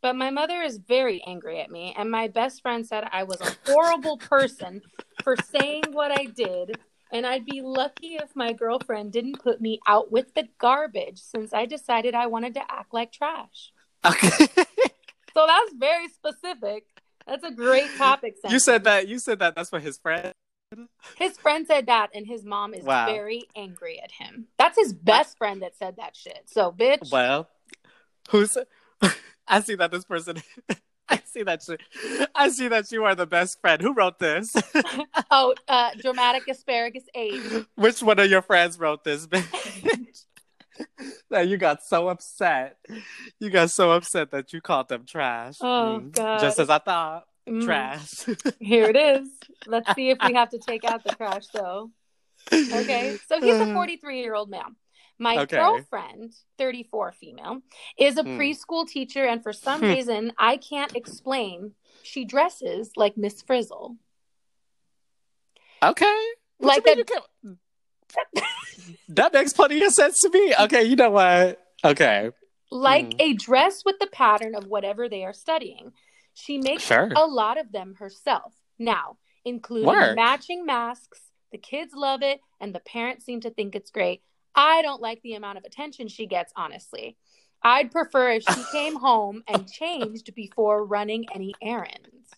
But my mother is very angry at me, and my best friend said I was a horrible person for saying what I did, and I'd be lucky if my girlfriend didn't put me out with the garbage since I decided I wanted to act like trash. Okay. so that's very specific. That's a great topic. You said that. You said that. That's what his friend. His friend said that, and his mom is wow. very angry at him. That's his best friend that said that shit. So, bitch. Well, who's? I see that this person. I see that you. I see that you are the best friend. Who wrote this? oh, uh, dramatic asparagus eight. Which one of your friends wrote this, bitch? that you got so upset. You got so upset that you called them trash. Oh mm. god. Just as I thought. Mm. Trash. Here it is. Let's see if we have to take out the trash though. Okay. So he's a 43 year old man. My okay. girlfriend, 34 female, is a hmm. preschool teacher, and for some hmm. reason I can't explain, she dresses like Miss Frizzle. Okay. What like that that makes plenty of sense to me. Okay, you know what? Okay. Like mm. a dress with the pattern of whatever they are studying. She makes sure. a lot of them herself. Now, including Work. matching masks, The kids love it, and the parents seem to think it's great. I don't like the amount of attention she gets, honestly. I'd prefer if she came home and changed before running any errands.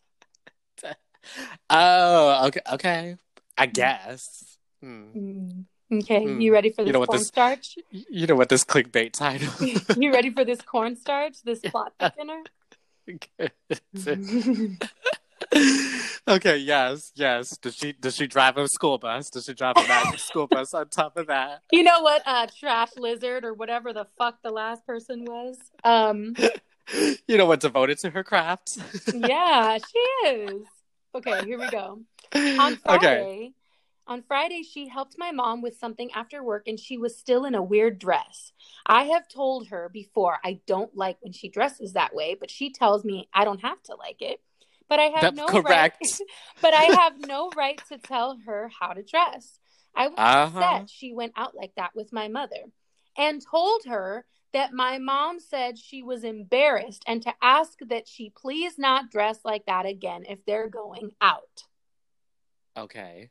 Oh, okay, okay. I guess. Hmm. Mm. Okay, Hmm. you ready for this You know cornstarch? You know what this clickbait title? you ready for this cornstarch? This plot thickener? okay, yes, yes. Does she does she drive a school bus? Does she drive a magic school bus on top of that? you know what? Uh, trash lizard or whatever the fuck the last person was. Um, You know what devoted to her craft? yeah, she is. Okay, here we go. On Friday, Okay. On Friday, she helped my mom with something after work and she was still in a weird dress. I have told her before I don't like when she dresses that way, but she tells me I don't have to like it. But I have That's no correct. right. but I have no right to tell her how to dress. I was Uh-huh. upset she went out like that with my mother and told her that my mom said she was embarrassed and to ask that she please not dress like that again if they're going out. Okay.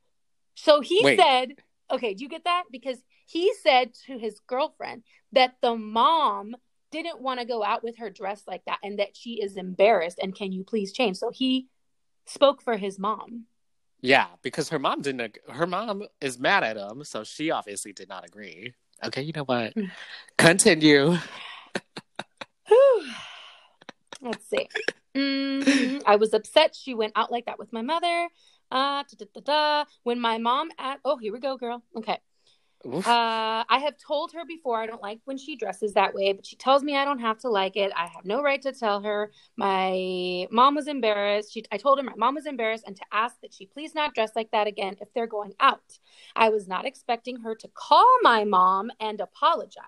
So he Wait. said, okay, do you get that? Because he said to his girlfriend that the mom didn't want to go out with her dressed like that and that she is embarrassed and can you please change? So he spoke for his mom. Yeah, because her mom didn't. ag- Her mom is mad at him, so she obviously did not agree. Okay, you know what? Mm. Continue. Let's see. Mhm. I was upset she went out like that with my mother. Uh, da, da, da, da. When my mom at oh here we go, girl. Okay. Uh, I have told her before I don't like when she dresses that way, but she tells me I don't have to like it. I have no right to tell her. My mom was embarrassed. She, I told her my mom was embarrassed and to ask that she please not dress like that again if they're going out. I was not expecting her to call my mom and apologize.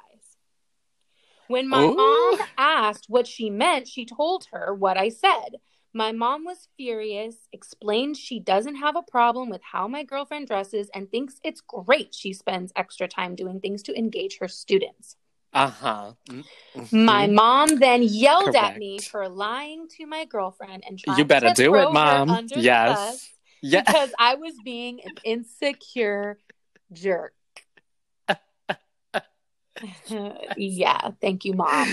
When my Ooh. mom asked what she meant, she told her what I said. My mom was furious, explained she doesn't have a problem with how my girlfriend dresses and thinks it's great she spends extra time doing things to engage her students. Uh huh. My mom then yelled at me for lying to my girlfriend and trying You better to do throw it, mom. Yes. Yeah. because I was being an insecure jerk. yeah, thank you, mom.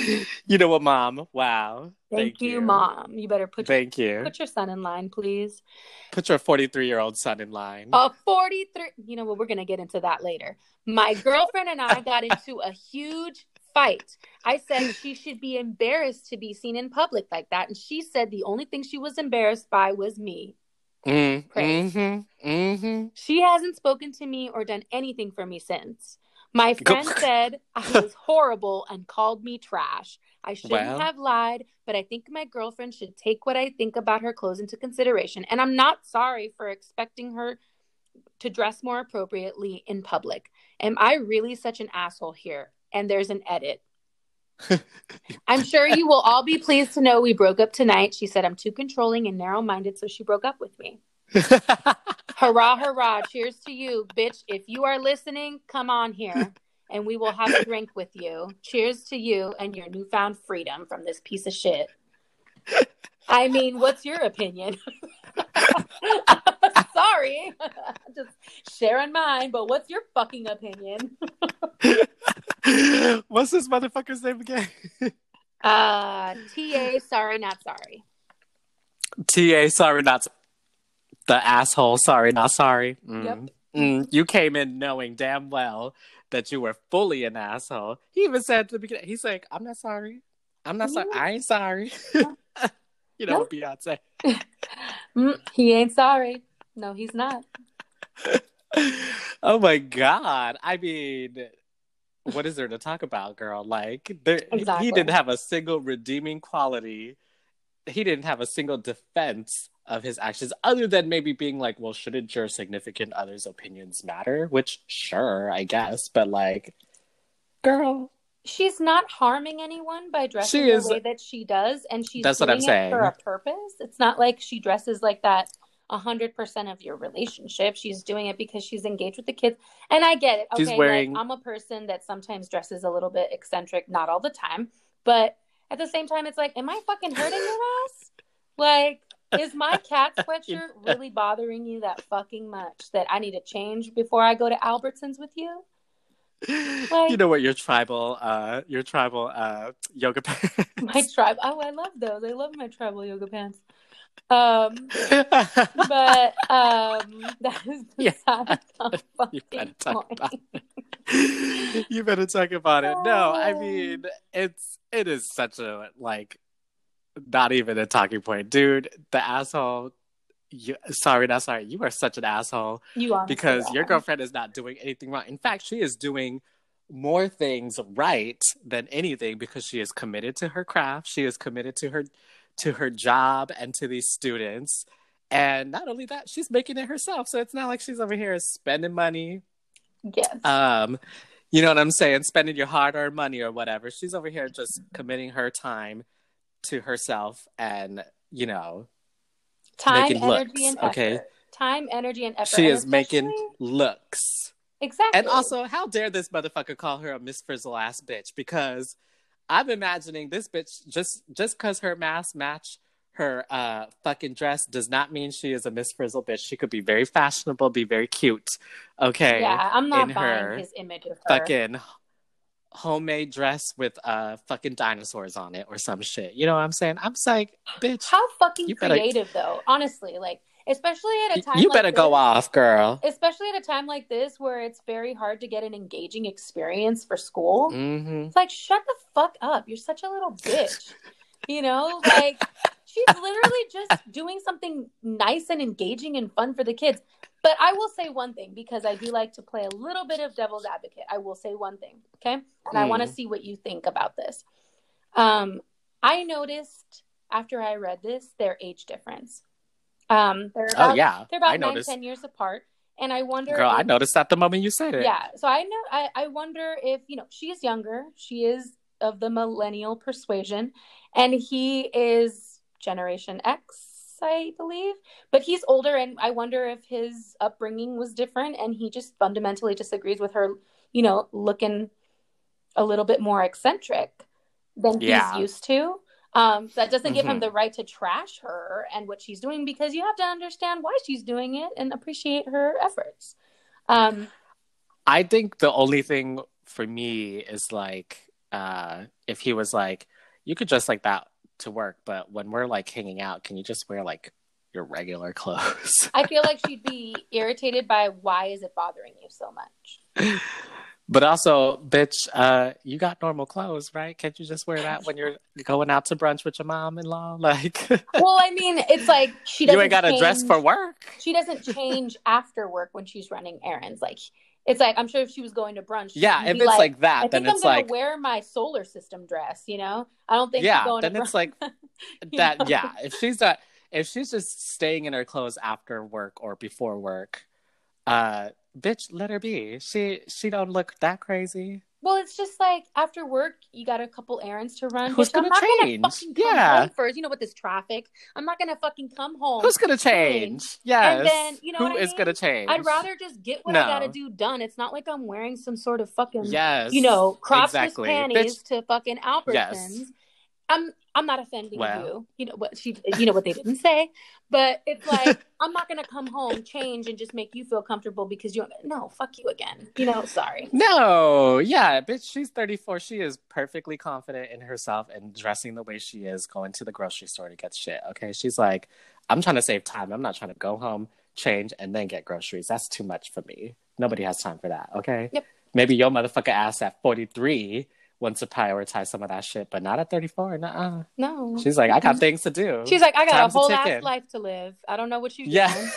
You know what, mom? Wow. Thank, you, mom. You better put your, Thank you. put your son in line, please. Put your 43 year old son in line. A 43. You know what? We're going to get into that later. My girlfriend and I got into a huge fight. I said she should be embarrassed to be seen in public like that. And she said the only thing she was embarrassed by was me. Mm, mm-hmm. Mm-hmm. She hasn't spoken to me or done anything for me since. My friend said I was horrible and called me trash. I shouldn't have lied, but I think my girlfriend should take what I think about her clothes into consideration. And I'm not sorry for expecting her to dress more appropriately in public. Am I really such an asshole here? And there's an edit. I'm sure you will all be pleased to know we broke up tonight. She said I'm too controlling and narrow minded, so she broke up with me. Hurrah, hurrah. Cheers to you, bitch. If you are listening, come on here and we will have a drink with you. Cheers to you and your newfound freedom from this piece of shit. I mean, what's your opinion? Sorry. Just sharing mine, but what's your fucking opinion? What's this motherfucker's name again? Uh, TA, sorry, not sorry. TA, sorry, not the asshole. Sorry, not sorry. Mm. Yep. Mm, you came in knowing damn well that you were fully an asshole. He even said at the beginning, he's like, I'm not sorry. I'm not sorry. I ain't sorry. you know, No. Beyonce. Mm, he ain't sorry. No, he's not. oh my God. I mean, what is there to talk about, girl? Like, there, Exactly. he didn't have a single redeeming quality. He didn't have a single defense of his actions other than maybe being like, well, shouldn't your significant other's opinions matter? Which, sure, I guess. But, like, girl, She's not harming anyone by dressing She the way that she does, and she's That's what I'm it saying. for a purpose. It's not like she dresses like that a hundred percent of your relationship. She's doing it because she's engaged with the kids, and I get it. She's wearing- like, I'm a person that sometimes dresses a little bit eccentric, not all the time, but at the same time, it's like, am I fucking hurting your ass? Like, is my cat sweatshirt really bothering you that fucking much that I need to change before I go to Albertsons with you? Like- you know what your tribal uh your tribal uh yoga pants. My tribe. Oh, I love those. I love my tribal yoga pants. Um, but um, that is Yeah. the You better talk point. about it. you better talk about it. No, I Oh. mean it's it is such a like not even a talking point, dude. The asshole. You, sorry, not sorry. You are such an asshole You honestly because your girlfriend is not doing anything wrong. In fact, she is doing more things right than anything because she is committed to her craft. She is committed to her to her job and to these students. And not only that, she's making it herself. So it's not like she's over here spending money. Yes. Um, you know what I'm saying? Spending your hard-earned money or whatever. She's over here just committing her time to herself and, you know, Time, making energy, looks, and effort. okay? Time, energy, and effort. she And is making looks. exactly. And also, how dare this motherfucker call her a Miss Frizzle ass bitch? Because I'm imagining this bitch just just because her mask match her uh fucking dress does not mean she is a Miss Frizzle bitch. She could be very fashionable, be very cute. Okay. yeah, I'm not in buying her his image of her. Fucking homemade dress with uh fucking dinosaurs on it or some shit. You know what I'm saying? I'm just like, bitch, How fucking You better- creative, though. Honestly, like especially at a time. you like better go this- off, girl. Especially at a time like this where it's very hard to get an engaging experience for school. hmm It's like, shut the fuck up. You're such a little bitch. you know, like she's literally just doing something nice and engaging and fun for the kids. But I will say one thing because I do like to play a little bit of devil's advocate. I will say one thing, okay? And I want to Mm. see what you think about this. Um, I noticed after I read this their age difference. Um, they're about, Oh yeah. they're about I nine, noticed. ten years apart, and I wonder. Girl, I noticed that the moment you said it. yeah so i know I, I wonder if you know she is younger she is of the millennial persuasion and he is generation x i believe but he's older and i wonder if his upbringing was different and he just fundamentally disagrees with her you know looking a little bit more eccentric than Yeah. he's used to um, that doesn't give him Mhm. the right to trash her and what she's doing because you have to understand why she's doing it and appreciate her efforts um, I think the only thing for me is like uh if he was like, you could dress like that to work, but when we're like hanging out, can you just wear like your regular clothes? I feel like she'd be irritated by why is it bothering you so much? but also, bitch, uh, you got normal clothes, right? Can't you just wear that when you're going out to brunch with your mom in law? Like Well, I mean, it's like she doesn't you ain't got to dress for work. She doesn't change after work when she's running errands. Like it's like I'm sure if she was going to brunch, Yeah, if it's like, I that, think then I'm it's gonna like wear my solar system dress. You know, I don't think she's yeah, then it's brunch. like that know? yeah if she's not if she's just staying in her clothes after work or before work uh bitch let her be she she don't look that crazy Well, it's just like after work, you got a couple errands to run. Who's I'm gonna not change? gonna fucking come Yeah. home first. You know, with this traffic, I'm not gonna fucking come home. who's gonna change yes And then, you know who is mean? gonna change I'd rather just get what No. I gotta do done. It's not like I'm wearing some sort of fucking yes you know, crotchless exactly. panties Bitch, to fucking Albertsons. Yes. I'm I'm not offending Well. you. You know what she you know what they didn't say. But it's like I'm not gonna come home, change, and just make you feel comfortable because you no, fuck you again. You know, sorry. no yeah bitch she's 34 she is perfectly confident in herself and dressing the way she is going to the grocery store to get shit okay she's like i'm trying to save time i'm not trying to go home change and then get groceries that's too much for me nobody has time for that okay Yep. maybe your motherfucker ass at 43 wants to prioritize some of that shit but not at 34 nuh-uh. No. she's like i got things to do She's like, I got Time's a whole ass life to live. I don't know what you Yeah. doing.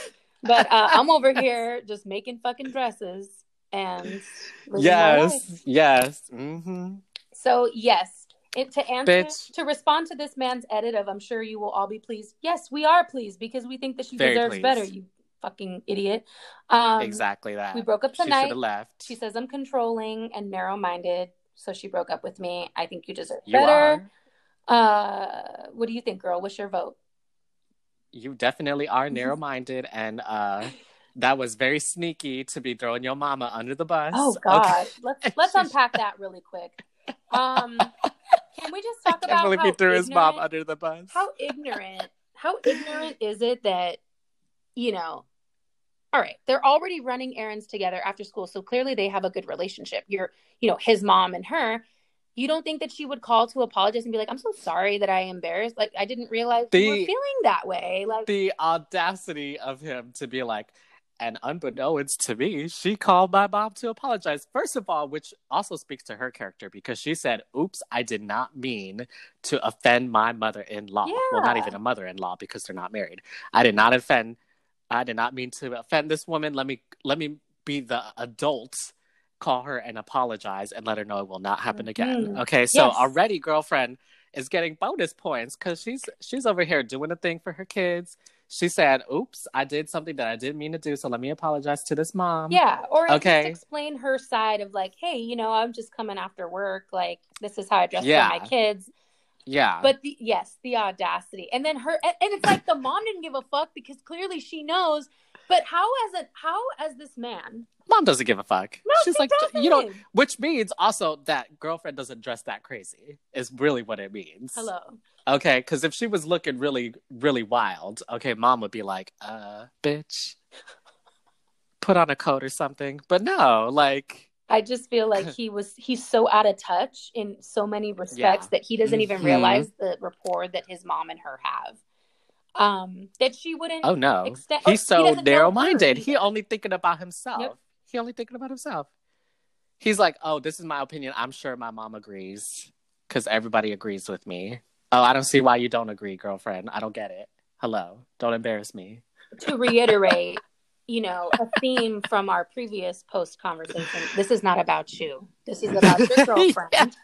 But uh, I'm over here just making fucking dresses and yes yes hmm So yes, it, to answer Bitch. to respond to this man's edit of "I'm sure you will all be pleased." Yes, we are pleased because we think that she Very deserves pleased. better. You fucking idiot. Um, exactly that We broke up she should tonight. have left She says I'm controlling and narrow-minded, so she broke up with me. I think you deserve you better. are Uh, what do you think, girl? What's your vote? you definitely are narrow-minded and uh that was very sneaky to be throwing your mama under the bus Oh Okay. God, let's let's unpack that really quick. Um, can we just talk about believe how he threw his mom under the bus how ignorant how ignorant is it that, you know, all right, they're already running errands together after school. So clearly they have a good relationship. You're, you know, his mom and her. You don't think that she would call to apologize and be like, I'm so sorry that I embarrassed. Like, I didn't realize The- you were feeling that way. Like, the audacity of him to be like, and unbeknownst to me, she called my mom to apologize. First of all, which also speaks to her character because she said, Oops, I did not mean to offend my mother in law. Well, not even a mother in law because they're not married. I did not offend I did not mean to offend this woman. Let me let me be the adult, call her and apologize and let her know it will not happen again. Mhm. Okay, so Yes. already girlfriend is getting bonus points because she's she's over here doing a thing for her kids. She said, "Oops, I did something that I didn't mean to do, so let me apologize to this mom." yeah. Or Okay. explain her side of like, hey, you know, I'm just coming after work. Like, this is how I dress Yeah. for my kids. Yeah. But the yes, the audacity, and then her, and, and it's like the mom didn't give a fuck because clearly she knows. But how as a how as this man? mom doesn't give a fuck. No, she's she like, you know, which means also that girlfriend doesn't dress that crazy. Is really what it means. Hello. Okay, because if she was looking really, really wild, okay, mom would be like, uh, bitch, put on a coat or something. But no, like, I just feel like he was he's so out of touch in so many respects Yeah. that he doesn't even Mhm. realize the rapport that his mom and her have. Um, that she wouldn't. oh no, oh, he's he so doesn't know her narrow-minded. He only thinking about himself. Yep. He only thinking about himself. He's like, oh, this is my opinion. I'm sure my mom agrees because everybody agrees with me. Oh, I don't see why you don't agree, girlfriend. I don't get it. Hello, don't embarrass me. to reiterate, you know, a theme from our previous post conversation. This is not about you. This is about your girlfriend.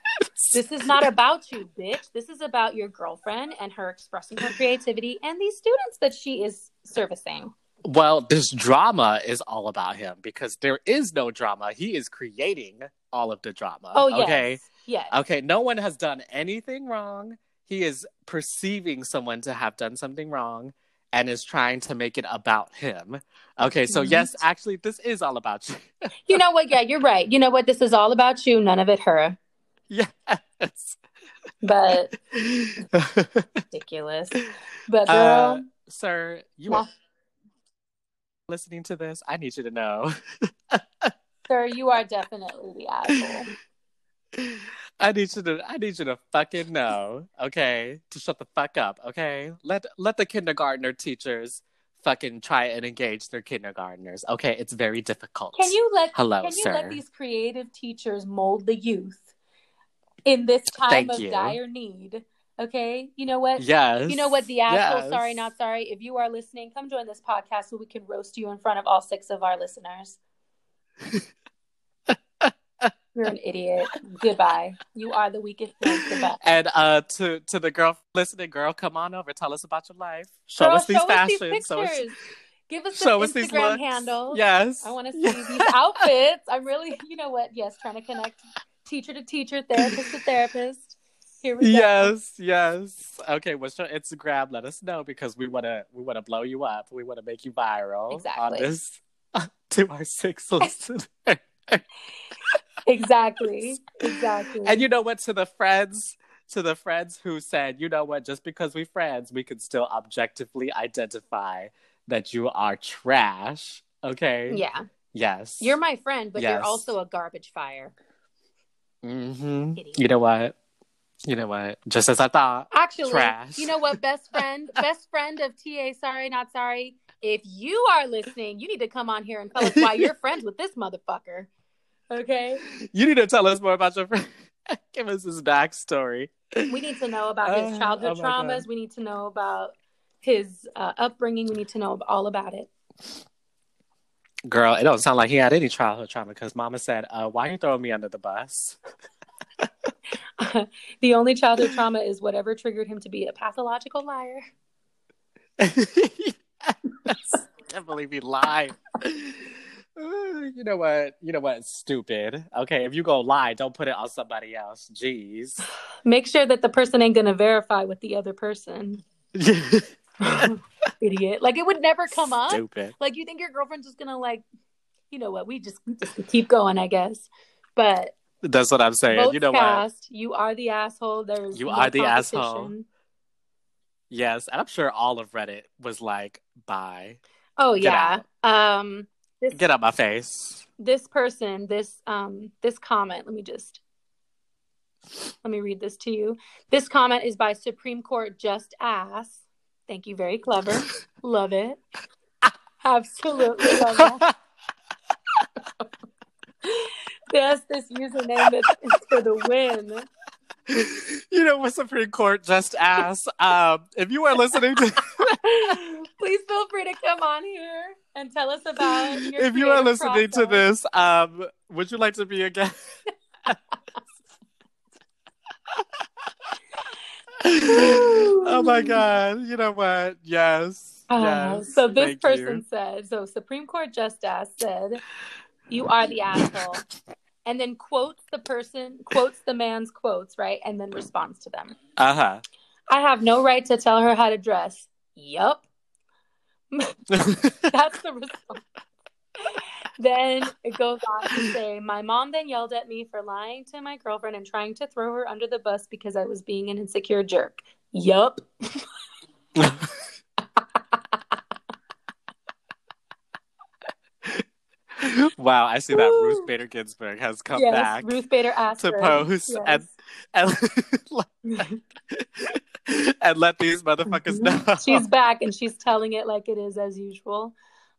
This is not about you, bitch. This is about your girlfriend and her expressing her creativity and these students that she is servicing. Well, this drama is all about him because there is no drama. He is creating all of the drama. Oh, yes. Okay. Yes. Okay. No one has done anything wrong. He is perceiving someone to have done something wrong and is trying to make it about him. Okay. So, Mhm. yes, actually, this is all about you. You know what? Yeah, you're right. You know what? This is all about you, none of it her. yes. But ridiculous. But Uh, Sir, you Nah. are listening to this. I need you to know. sir, you are definitely the asshole. I need you to I need you to fucking know, okay? To shut the fuck up, okay? Let let the kindergartner teachers fucking try and engage their kindergartners. Okay, it's very difficult. Can you let Hello, can you sir. let these creative teachers mold the youth in this time Thank of you. dire need? Okay, you know what? Yes. You know what? The asshole. yes. Sorry, not sorry. If you are listening, come join this podcast so we can roast you in front of all six of our listeners. You're an idiot. Goodbye. You are the weakest link. Goodbye. And uh to to the girl listening, girl, come on over. Tell us about your life. Show Girl, us these show us these show us, pictures. Give us show the us these Instagram looks. handles. Yes. I want to see these outfits. I'm really, you know what? Yes, trying to connect teacher to teacher, therapist to therapist. Here we go. Yes, yes. Okay, what's your Instagram? Let us know because we wanna we wanna blow you up. We wanna make you viral on Exactly. this to our six listeners. Exactly. Exactly. and you know what? To the friends, to the friends who said, you know what? Just because we friends, we can still objectively identify that you are trash. Okay. yeah. Yes. You're my friend, but you're also a garbage fire. hmm Idiot. You know what? You know what? Just as I thought. Actually, Trash. you know what? Best friend, best friend of TA, sorry, not sorry. If you are listening, you need to come on here and tell us why you're friends with this motherfucker. Okay? You need to tell us more about your friend. Give us his backstory. We need to know about his Uh, childhood oh my God. traumas. We need to know about his uh, upbringing. We need to know all about it. Girl, it don't sound like he had any childhood trauma because Mama said, uh, "Why you throwing me under the bus?" the only childhood trauma is whatever triggered him to be a pathological liar. Can't believe he lied. You know what? You know what? Stupid. Okay, if you go lie, don't put it on somebody else. Jeez. Make sure that the person ain't going to verify with the other person. Idiot. Like it would never come up. Stupid. Like you think your girlfriend's just gonna like, you know what? We just, we just keep going, I guess. But That's what I'm saying. you know what? You are the asshole. There's You no are the asshole. Yes, and I'm sure all of Reddit was like, "Bye, Oh Get yeah. Um this get out my face." this person, this um this comment, let me just let me read this to you. This comment is by Supreme Court Just Ass. Thank you, very clever. Love it. Absolutely love that. Yes, this username is, is for the win. you know what Supreme Court just asked? Um, if you are listening to, Please feel free to come on here and tell us about your if you are listening to this, um, would you like to be a guest? oh my god! You know what? Yes. Uh, yes. so this Thank person you. said, so Supreme Court Justice said, "You are the asshole," and then quotes the person, quotes the man's quotes, right, and then responds to them. Uh huh. I have no right to tell her how to dress. Yup, that's the response. then it goes on to say, My mom then yelled at me for lying to my girlfriend and trying to throw her under the bus because I was being an insecure jerk. Yup. wow, I see that Woo. Ruth Bader Ginsburg has come yes, back Ruth Bader asked to post and and, and let these motherfuckers know. she's back and she's telling it like it is as usual.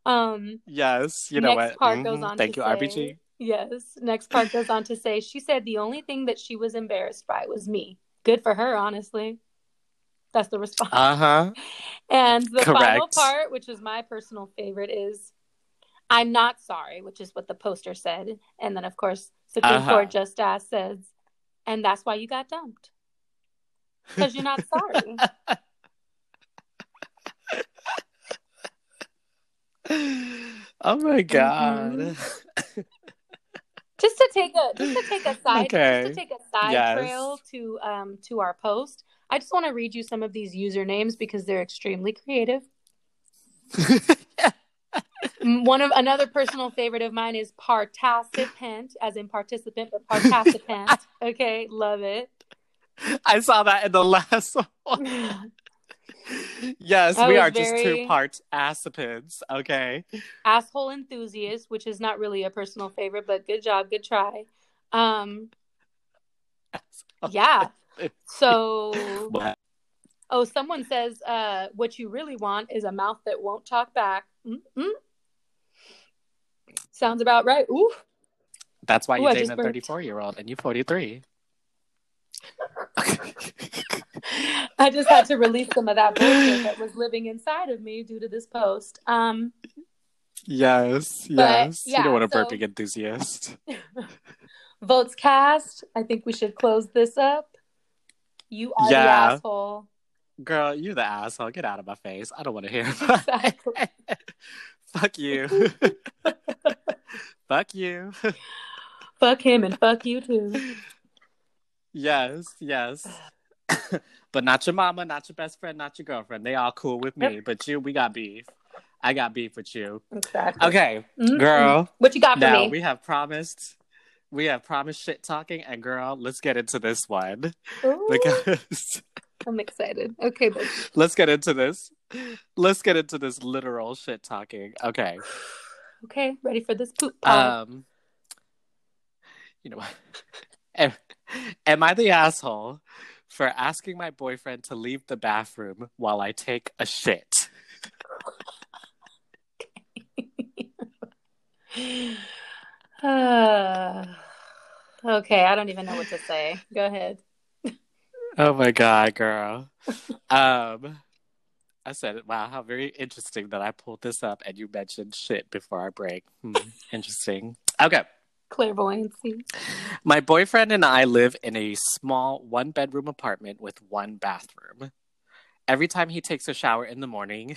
Um, yes, you know what? part goes Mhm. on Thank to you, say- RBG. yes, next part goes on to say she said the only thing that she was embarrassed by was me. Good for her, honestly. That's the response. Uh huh. and the final part, which is my personal favorite, is I'm not sorry, which is what the poster said. And then, of course, Supreme Uh-huh. Court Just Asked says, and that's why you got dumped. Because you're not sorry. oh my god. Mm-hmm. just to take a just to take a side Okay. just to take a side Yes. trail to um to our post i just want to read you some of these usernames because they're extremely creative one of another personal favorite of mine is participant as in participant but participant okay love it I saw that in the last one. Yes, we are just two parts acipids. Okay. asshole enthusiast which is not really a personal favorite but good job good try um yeah so What? Oh, someone says uh, what you really want is a mouth that won't talk back. Mm-mm. Sounds about right. Ooh. That's why Ooh, you're I dating a 34 year old and you're 43. I just had to release some of that bullshit that was living inside of me due to this post. Um, yes, yes. you yeah, don't want a so- burping enthusiast. votes cast. I think we should close this up. You are Yeah. the asshole. Girl, you the asshole. Get out of my face. I don't want to hear. Exactly. Fuck you. Fuck you. Fuck him and fuck you too. Yes, yes. but not your mama, not your best friend, not your girlfriend. They all cool with me. But you, we got beef. I got beef with you. Exactly. Okay, Mm-mm. girl. What you got for Now me? we have promised. We have promised shit talking, and girl, let's get into this one Ooh, because I'm excited. Okay, but let's get into this. Let's get into this literal shit talking. Okay. Okay, ready for this poop pod. Um. You know what? Am, am I the asshole for asking my boyfriend to leave the bathroom while I take a shit? Uh, okay, I don't even know what to say. Go ahead. Oh my god, girl. Um I said, wow, how very interesting that I pulled this up and you mentioned shit before our break. Hmm, interesting. Okay. Clairvoyancy. My boyfriend and I live in a small one bedroom apartment with one bathroom. Every time he takes a shower in the morning,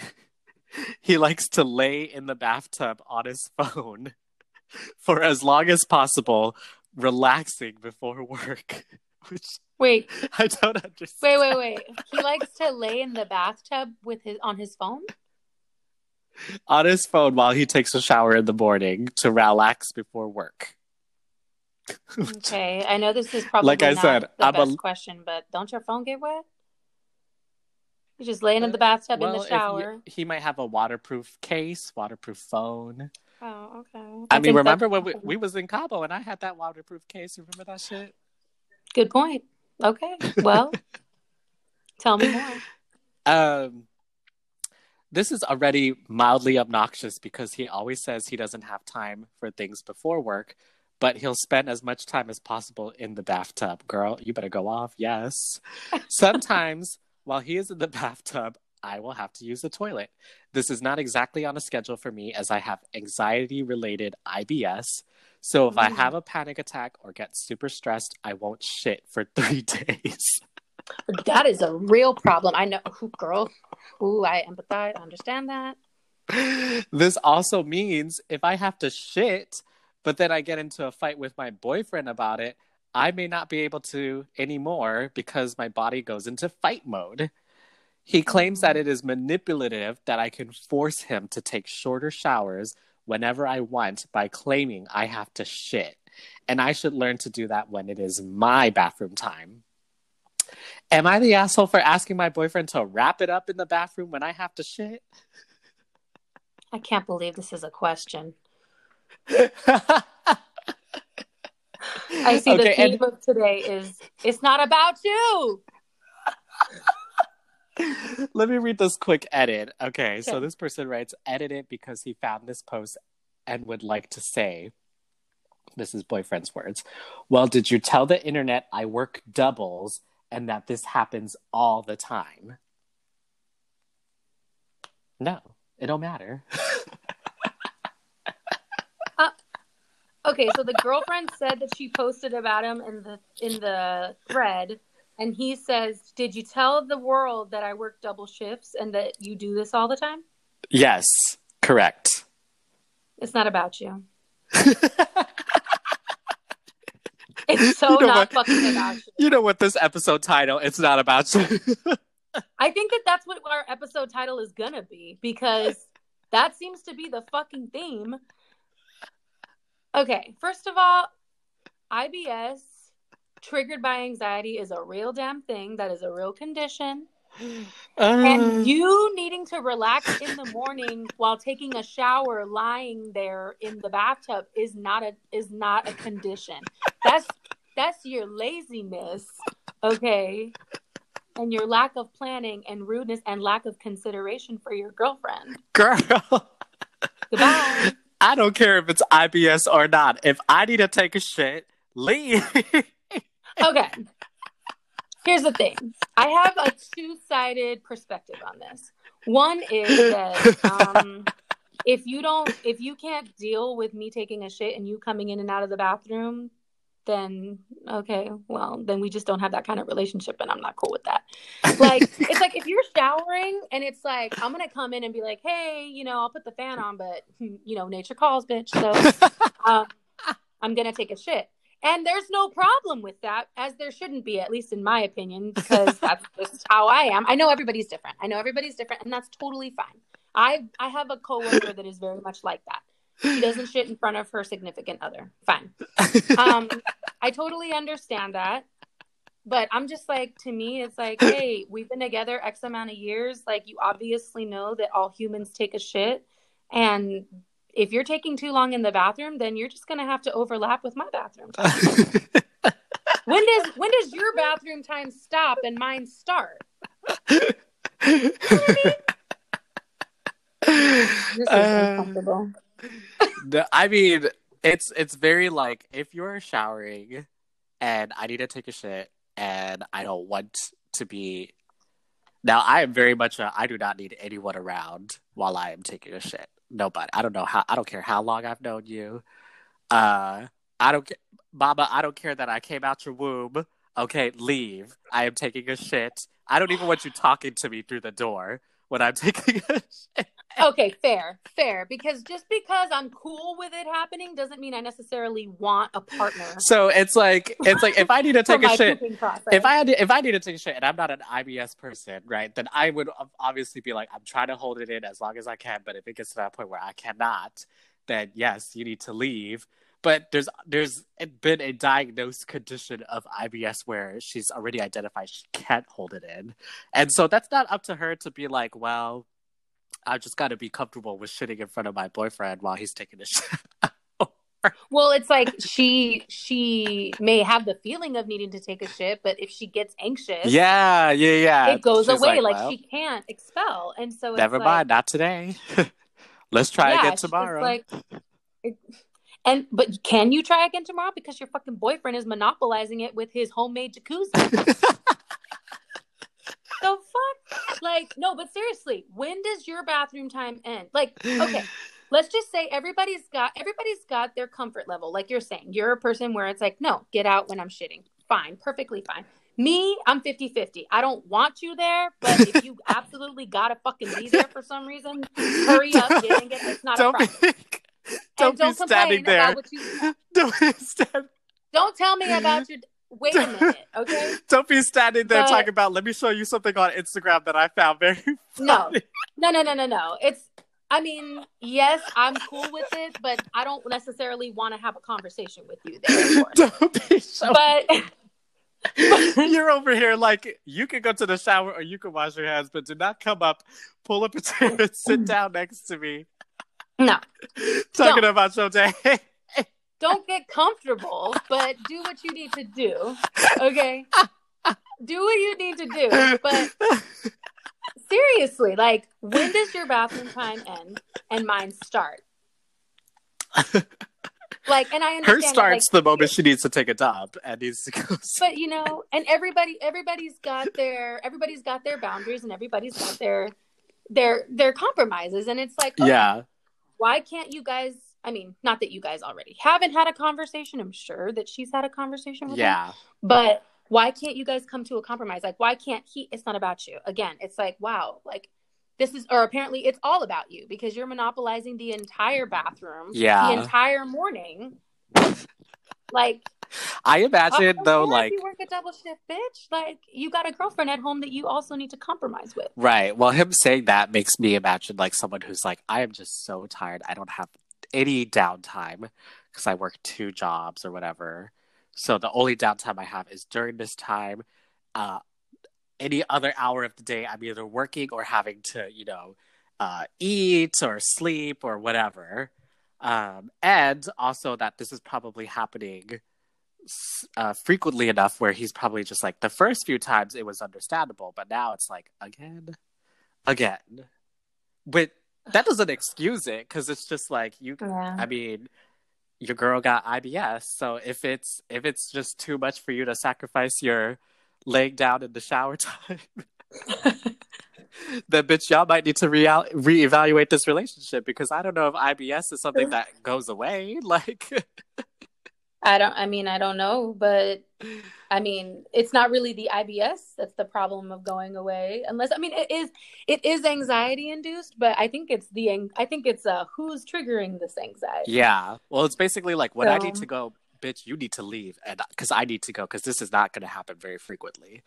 he likes to lay in the bathtub on his phone for as long as possible, relaxing before work. Which Wait, I don't understand. wait, wait, wait. He likes to lay in the bathtub with his on his phone. on his phone while he takes a shower in the morning to relax before work. Okay, I know this is probably Like I not said, the I'm a- best question, but don't your phone get wet? He's just laying in the uh, bathtub Well, in the shower. you- he might have a waterproof case, waterproof phone. Oh, okay. I, mean, remember that's- when we, we was in Cabo and I had that waterproof case? You Remember that shit? Good point. Okay. Well, tell me more. Um, this is already mildly obnoxious because he always says he doesn't have time for things before work, but he'll spend as much time as possible in the bathtub. Girl, you better go off. Yes. Sometimes while he is in the bathtub, I will have to use the toilet. This is not exactly on a schedule for me as I have anxiety related IBS. So if I Mm. have a panic attack or get super stressed, I won't shit for three days. That is a real problem. I know, Ooh, girl. Ooh, I empathize. I understand that. this also means if I have to shit, but then I get into a fight with my boyfriend about it, I may not be able to anymore because my body goes into fight mode. He claims that it is manipulative that I can force him to take shorter showers whenever I want by claiming I have to shit. And I should learn to do that when it is my bathroom time. Am I the asshole for asking my boyfriend to wrap it up in the bathroom when I have to shit? I can't believe this is a question. I see the Okay, theme and- of today is it's not about you. Let me read this quick edit. Okay, so this person writes, edit it because he found this post and would like to say, this is boyfriend's words. Well, did you tell the internet I work doubles and that this happens all the time? No, it don't matter. Uh, okay, so the girlfriend said that she posted about him in the in the thread, and he says, "Did you tell the world that I work double shifts and that you do this all the time? yes, correct. It's not about you. It's so You know not what? fucking about you." You know what this episode title? It's not about you. I think that that's what our episode title is gonna be because that seems to be the fucking theme. Okay, first of all, IBS triggered by anxiety is a real damn thing. That is a real condition. Uh, And you needing to relax in the morning while taking a shower lying there in the bathtub is not a is not a condition. That's that's your laziness, okay? And your lack of planning and rudeness and lack of consideration for your girlfriend. girl. Goodbye. I don't care if it's IBS or not. If I need to take a shit, leave. Okay. Here's the thing. I have a two-sided perspective on this. One is that um, if you don't, if you can't deal with me taking a shit and you coming in and out of the bathroom, then okay, well, then we just don't have that kind of relationship, and I'm not cool with that. Like, it's like if you're showering and it's like I'm gonna come in and be like, hey, you know, I'll put the fan on, but hmm, you know, nature calls, bitch. So um, I'm gonna take a shit. And there's no problem with that, as there shouldn't be, at least in my opinion, because that's just how I am. I know everybody's different. I know everybody's different, and that's totally fine. I I have a coworker that is very much like that. She doesn't shit in front of her significant other. Fine. Um, I totally understand that. But I'm just like, to me, it's like, hey, we've been together X amount of years. Like, you obviously know that all humans take a shit. And if you're taking too long in the bathroom, then you're just going to have to overlap with my bathroom time. When does when does your bathroom time stop and mine start? This is Uh, uncomfortable. No, I mean, it's it's very like if you're showering and I need to take a shit and I don't want to be. Now I am very much a I do not need anyone around while I am taking a shit. Nobody. I don't know how. I don't care how long I've known you. Uh, I don't, Mama. I don't care that I came out your womb. Okay, leave. I am taking a shit. I don't even want you talking to me through the door when I'm taking a shit. Okay, fair, fair. Because just because I'm cool with it happening doesn't mean I necessarily want a partner So it's like it's like if I need to take a shit, if I had to, if I need to take a shit and I'm not an IBS person, right, then I would obviously be like, I'm trying to hold it in as long as I can. But if it gets to that point where I cannot, then yes, you need to leave. but there's there's been a diagnosed condition of IBS where she's already identified she can't hold it in, and so that's not up to her to be like, well, I just got to be comfortable with shitting in front of my boyfriend while he's taking a shit. well, it's like she she may have the feeling of needing to take a shit, but if she gets anxious, yeah, yeah, yeah, it goes She's away. Like, like well, she can't expel, and so never mind, not today. Let's try yeah, again tomorrow. Like, it, and but can you try again tomorrow because your fucking boyfriend is monopolizing it with his homemade jacuzzi? the fuck? Like, no, but seriously, when does your bathroom time end? Like, okay, let's just say everybody's got everybody's got their comfort level. Like you're saying, you're a person where it's like, no, get out when I'm shitting. Fine, perfectly fine. Me, I'm 50 50. I don't want you there, but if you absolutely gotta fucking be there for some reason, hurry up, get in, get It's not don't a problem. Be, don't, don't be standing there. You, don't, stand... don't tell me about your. Wait a minute, okay? Don't be standing there but, talking about. Let me show you something on Instagram that I found very. Funny. No, no, no, no, no, no. It's I mean, yes, I'm cool with it, but I don't necessarily want to have a conversation with you there. Don't be so. But. You're over here like you can go to the shower or you can wash your hands, but do not come up, pull up a chair, and sit down next to me. No. Talking don't. about your day. Don't get comfortable, but do what you need to do. Okay? do what you need to do. But seriously, like, when does your bathroom time end and mine start? like, and I understand. Her starts like, the moment she needs to take a dump and needs to go. But you know, and everybody, everybody's got their, everybody's got their boundaries, and everybody's got their, their, their compromises, and it's like, okay, yeah, why can't you guys? I mean, not that you guys already haven't had a conversation. I'm sure that she's had a conversation with you. yeah. him. But why can't you guys come to a compromise? Like, why can't he? It's not about you. Again, it's like, wow, like this is, or apparently it's all about you because you're monopolizing the entire bathroom, yeah, the entire morning. like, I imagine oh, though, like you work a double shift, bitch. Like you got a girlfriend at home that you also need to compromise with. Right. Well, him saying that makes me imagine like someone who's like, I am just so tired. I don't have any downtime because I work two jobs or whatever. So the only downtime I have is during this time. Uh, any other hour of the day, I'm either working or having to, you know, uh, eat or sleep or whatever. Um, and also that this is probably happening uh, frequently enough where he's probably just like the first few times it was understandable, but now it's like again, again. But that doesn't excuse it because it's just like you. Yeah. I mean, your girl got IBS. So if it's if it's just too much for you to sacrifice your laying down in the shower time, then bitch, y'all might need to re reevaluate this relationship because I don't know if IBS is something that goes away. Like I don't I mean I don't know, but I mean it's not really the IBS that's the problem of going away unless I mean it is it is anxiety induced, but I think it's the I think it's uh who's triggering this anxiety. Yeah. Well, it's basically like when so, I need to go, bitch, you need to leave and cuz I need to go cuz this is not going to happen very frequently.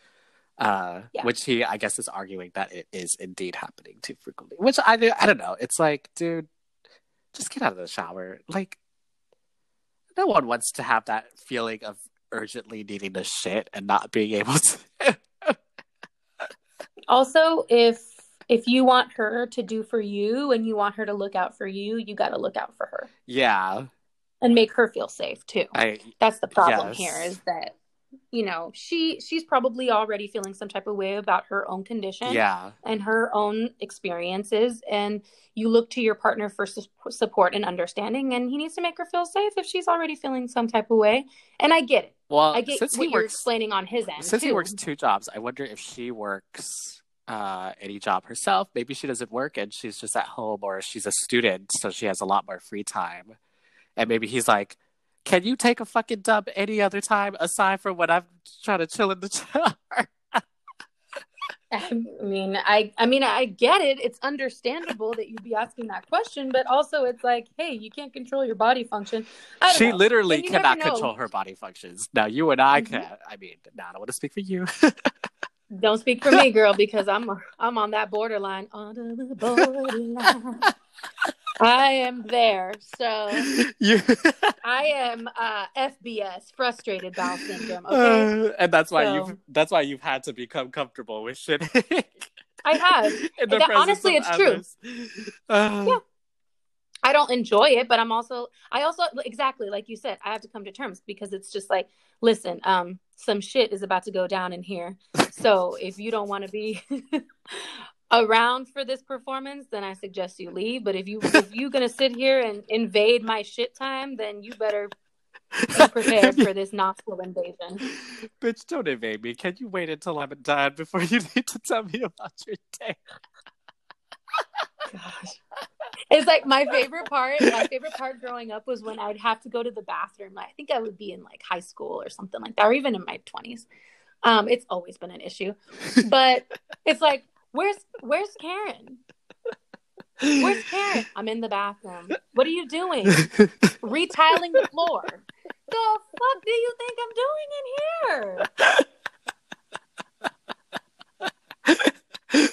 Uh, yeah. which he I guess is arguing that it is indeed happening too frequently. Which I I don't know. It's like, dude, just get out of the shower. Like no one wants to have that feeling of urgently needing to shit and not being able to. also, if if you want her to do for you and you want her to look out for you, you got to look out for her. Yeah. And make her feel safe too. I, That's the problem yes. here is that you know she she's probably already feeling some type of way about her own condition yeah. and her own experiences. And you look to your partner for su- support and understanding and he needs to make her feel safe if she's already feeling some type of way. And i get it. Well i get what you're explaining on his end since too. he works two jobs i wonder if she works uh, any job herself. Maybe she doesn't work and she's just at home or she's a student so she has a lot more free time. And maybe he's like can you take a fucking dump any other time aside from when I'm trying to chill in the shower? I mean, I I mean, I get it. It's understandable that you'd be asking that question, but also it's like, hey, you can't control your body function. She know. literally cannot control her body functions. Now, you and I mm-hmm. can. I mean, now I don't want to speak for you. don't speak for me, girl, because I'm I'm on that borderline. On the borderline. I am there. So You, I am uh, FBS, frustrated bowel syndrome. Okay, uh, and that's why So- you've that's why you've had to become comfortable with shit. I have. In That- honestly, it's true. Uh, Yeah. I don't enjoy it, but I'm also I also exactly like you said, I have to come to terms because it's just like, listen, um, some shit is about to go down in here. So if you don't want to be around for this performance, then I suggest you leave. But if you if you're gonna sit here and invade my shit time, then you better be prepared for this nostril invasion. Bitch, don't invade me. Can you wait until I'm done before you need to tell me about your day? Gosh. It's like my favorite part. My favorite part growing up was when I'd have to go to the bathroom. I think I would be in like high school or something like that, or even in my twenties. Um, it's always been an issue, but it's like, where's where's Karen? Where's Karen? I'm in the bathroom. What are you doing? Retiling the floor. The fuck do you think I'm doing in here?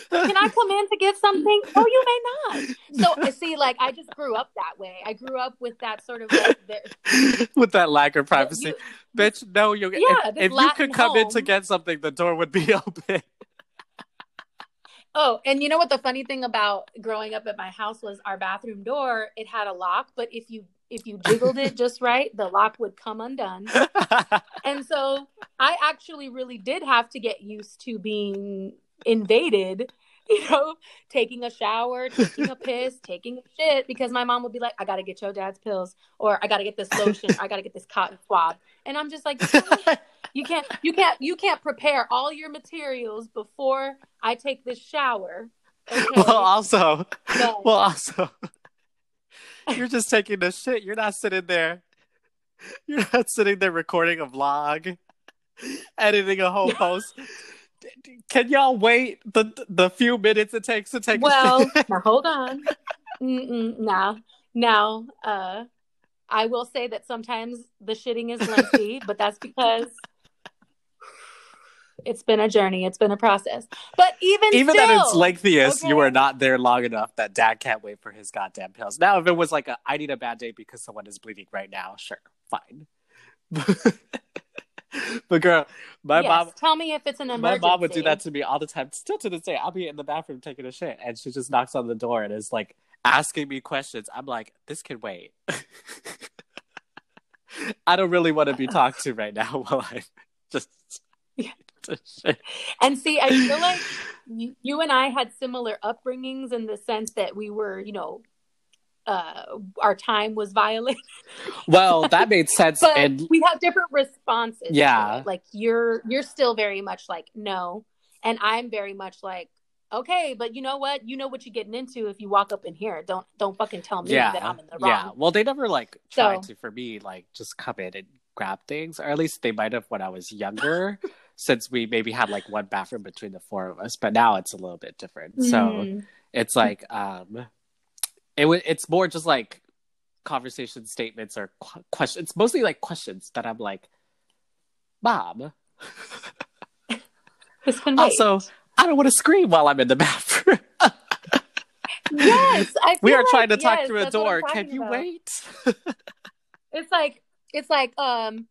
Can I come in to get something? Oh, you may not. So uh, see, like I just grew up that way. I grew up with that sort of like the, With that lack of privacy. you- Bitch, no, you Yeah, if, if you could come in to get something, the door would be open. Oh, and you know what the funny thing about growing up at my house was our bathroom door, it had a lock, but if you if you jiggled it just right, the lock would come undone. And so I actually really did have to get used to being invaded, you know, taking a shower, taking a piss, taking a shit, because my mom would be like, I gotta get your dad's pills, or I gotta get this lotion, I gotta get this cotton swab. And I'm just like, you can't you can't you can't prepare all your materials before I take this shower. Okay. well, also, But- well, also, you're just taking the shit. You're not sitting there. You're not sitting there recording a vlog, editing a whole post. Can y'all wait the the few minutes it takes to take? a well, now hold on. Now, now, uh, I will say that sometimes the shitting is lengthy, but that's because it's been a journey. It's been a process. But even even still, at its lengthiest, you okay? were not there long enough that dad can't wait for his goddamn pills. Now, if it was like a I need a bad day because someone is bleeding right now, sure, fine. but girl, my yes, mom tell me if it's an emergency. my mom would do that to me all the time. Still to this day, I'll be in the bathroom taking a shit and she just knocks on the door and is like asking me questions. I'm like, this can wait. I don't really want to be talked to right now while I just Yeah. shit. And see, I feel like you, you and I had similar upbringings in the sense that we were, you know, uh, our time was violated, Well, that made sense but and we have different responses. Yeah. like you're you're still very much like no, and I'm very much like okay, but you know what? You know what you're getting into if you walk up in here. Don't don't fucking tell me yeah, that I'm in the wrong. yeah. Well, they never like tried So- to for me like just come in and grab things, or at least they might have when I was younger, since we maybe had like one bathroom between the four of us. But now it's a little bit different. So Mm. it's like um, it w- it's more just like conversation statements or qu- questions. It's mostly like questions that I'm like, Mom. This can wait. Also, I don't want to scream while I'm in the bathroom. yes, I we are trying to talk yes, through a that's what I'm door. Can you about. wait? It's like it's like um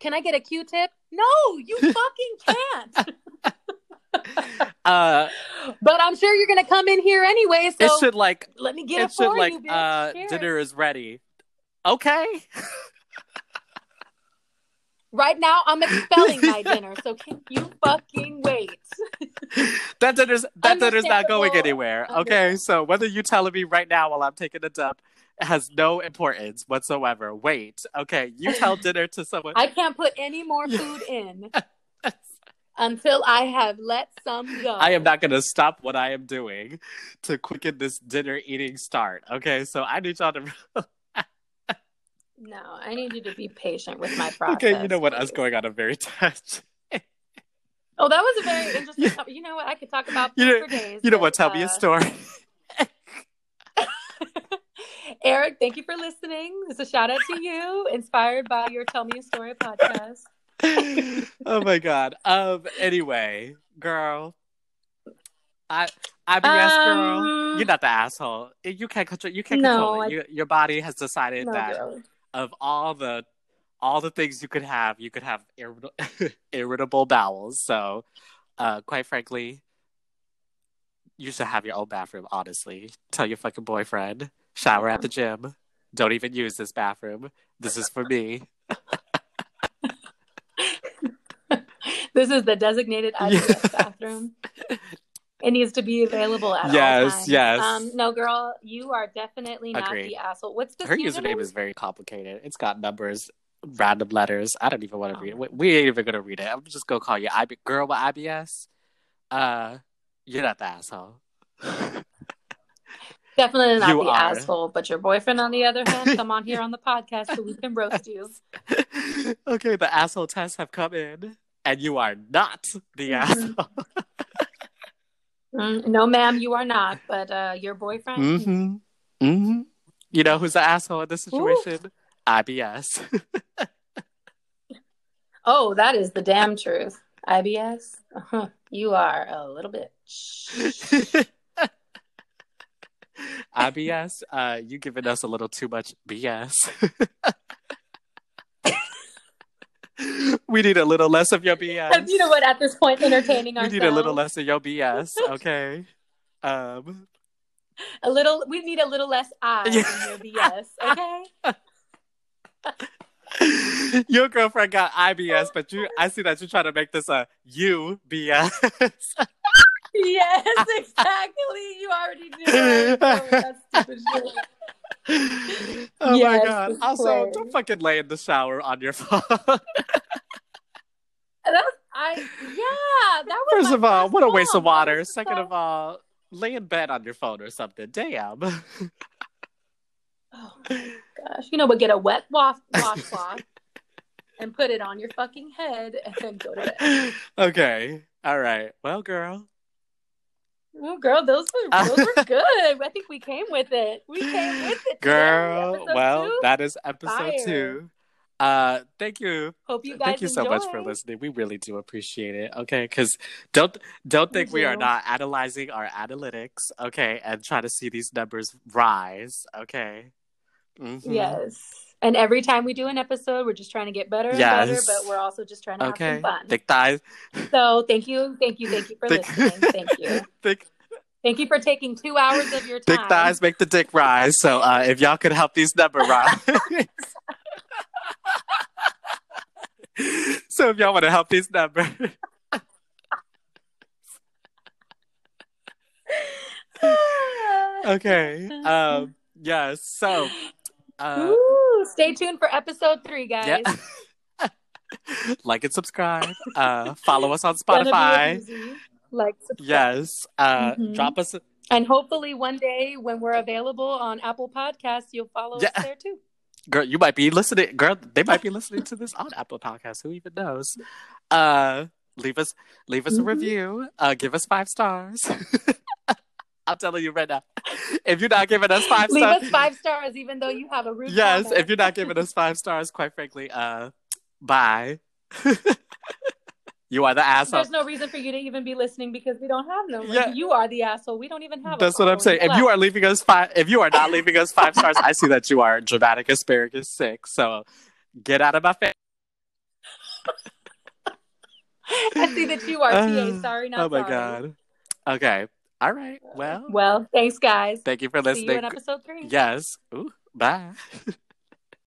can I get a Q-tip? No, you fucking can't. uh, but I'm sure you're gonna come in here anyway, so it should like let me get it it, should for like you, uh dinner is ready. Okay. Right now I'm expelling my dinner, so can you fucking wait? that dinner's that dinner's not going anywhere. Okay, so whether you telling me right now while I'm taking a dump has no importance whatsoever. Wait, okay, you tell dinner to someone. I can't put any more food in until I have let some go. I am not going to stop what I am doing to quicken this dinner eating start. Okay, so I need y'all to. No, I need you to be patient with my process. okay, you know what? Us please. going on a very touch. Oh, that was a very interesting. Yeah. topic. You know what? I could talk about You know- for days. You know but, what? Tell me a uh, story. Eric, thank you for listening. It's a shout out to you, inspired by your Tell Me a Story podcast. oh my god. Um. Anyway, girl, I IBS girl, Um, you're not the asshole. You can't control. You can't No, control it. I- You, your body has decided No, that girl. of all the all the things you could have, you could have irritable, irritable bowels. So, uh, quite frankly, you should have your own bathroom. Honestly, tell your fucking boyfriend. Shower at the gym. Don't even use this bathroom. This is for me. This is the designated IBS bathroom. It needs to be available at all Yes, times. yes. Um, no, girl, you are definitely not Agreed. the asshole. What's the Her username is very complicated. It's got numbers, random letters. I don't even want to Oh. read it. We, we ain't even gonna read it. I'm just gonna call you IB girl with IBS. Uh, you're not the asshole. Definitely not You the are. asshole, but your boyfriend, on the other hand, come on here on the podcast so we can roast you. okay, the asshole tests have come in, and you are not the Mhm. asshole. Mm, no, ma'am, you are not. But uh, your boyfriend, mm-hmm. Mm-hmm. You know who's the asshole in this situation? IBS. oh, that is the damn truth. IBS, uh-huh. you are a little bitch. IBS, uh, you giving us a little too much BS. We need a little less of your BS. you know what? At this point, entertaining we need a little less of your BS, okay? Um, A little. We need a little less I in your BS. Okay. your girlfriend got IBS, but you I see that you're trying to make this a you BS. yes, exactly. You already do. Oh, that's stupid shit. oh Yes, my god. Also, don't fucking lay in the shower on your phone. That was, I yeah. That was First of all, what a waste of water. Second of all, lay in bed on your phone or something. Damn. Oh my gosh. You know, but get a wet wash washcloth and put it on your fucking head and then go to bed. okay. All right. Well, girl. Oh, girl, those were those were good. I think we came with it. We came with it. Girl. Well, two. that is episode Fire. two. Uh, thank you hope you guys Thank you so much for listening. We really do appreciate it. Okay, because don't don't think we are do. not analyzing our analytics. Okay, and try to see these numbers rise. Okay. Mhm. Yes. And every time we do an episode, we're just trying to get better and better, Yes. but we're also just trying to have Okay. some fun. Thick thighs. So thank you, thank you, thank you for Thick- listening. Thank you. thick Thank you for taking two hours of your time. thick thighs make the dick rise. So uh, if y'all could help these number rise. so if y'all want to help this number. okay. Um. Yes. So. Uh, Ooh, stay tuned for episode three, guys. Yeah. like and subscribe. Uh, follow us on a Spotify. Like, subscribe. Yes. Uh, Mhm. drop us. And hopefully one day when we're available on Apple Podcasts, you'll follow Yeah. us there too. Girl, you might be listening. Girl, they might be listening to this on Apple Podcasts. Who even knows? Uh, leave us, leave us a Mhm. review. Uh, give us five stars. I'm telling you right now. If you're not giving us five Leave stars, us five stars, even though you have a rude yes. comment. If you're not giving us five stars, quite frankly, uh, bye. you are the asshole. There's no reason for you to even be listening because we don't have no. Yeah. You are the asshole. We don't even have. That's what I'm saying. If you are leaving us five, if you are not leaving us five stars, I see that you are dramatic asparagus sick. So get out of my face. I see that you are TA. Uh, Sorry, not oh my sorry. god. Okay. All right. Well, Well, thanks, guys. thank you for listening. See you in episode three. Yes. Ooh, bye.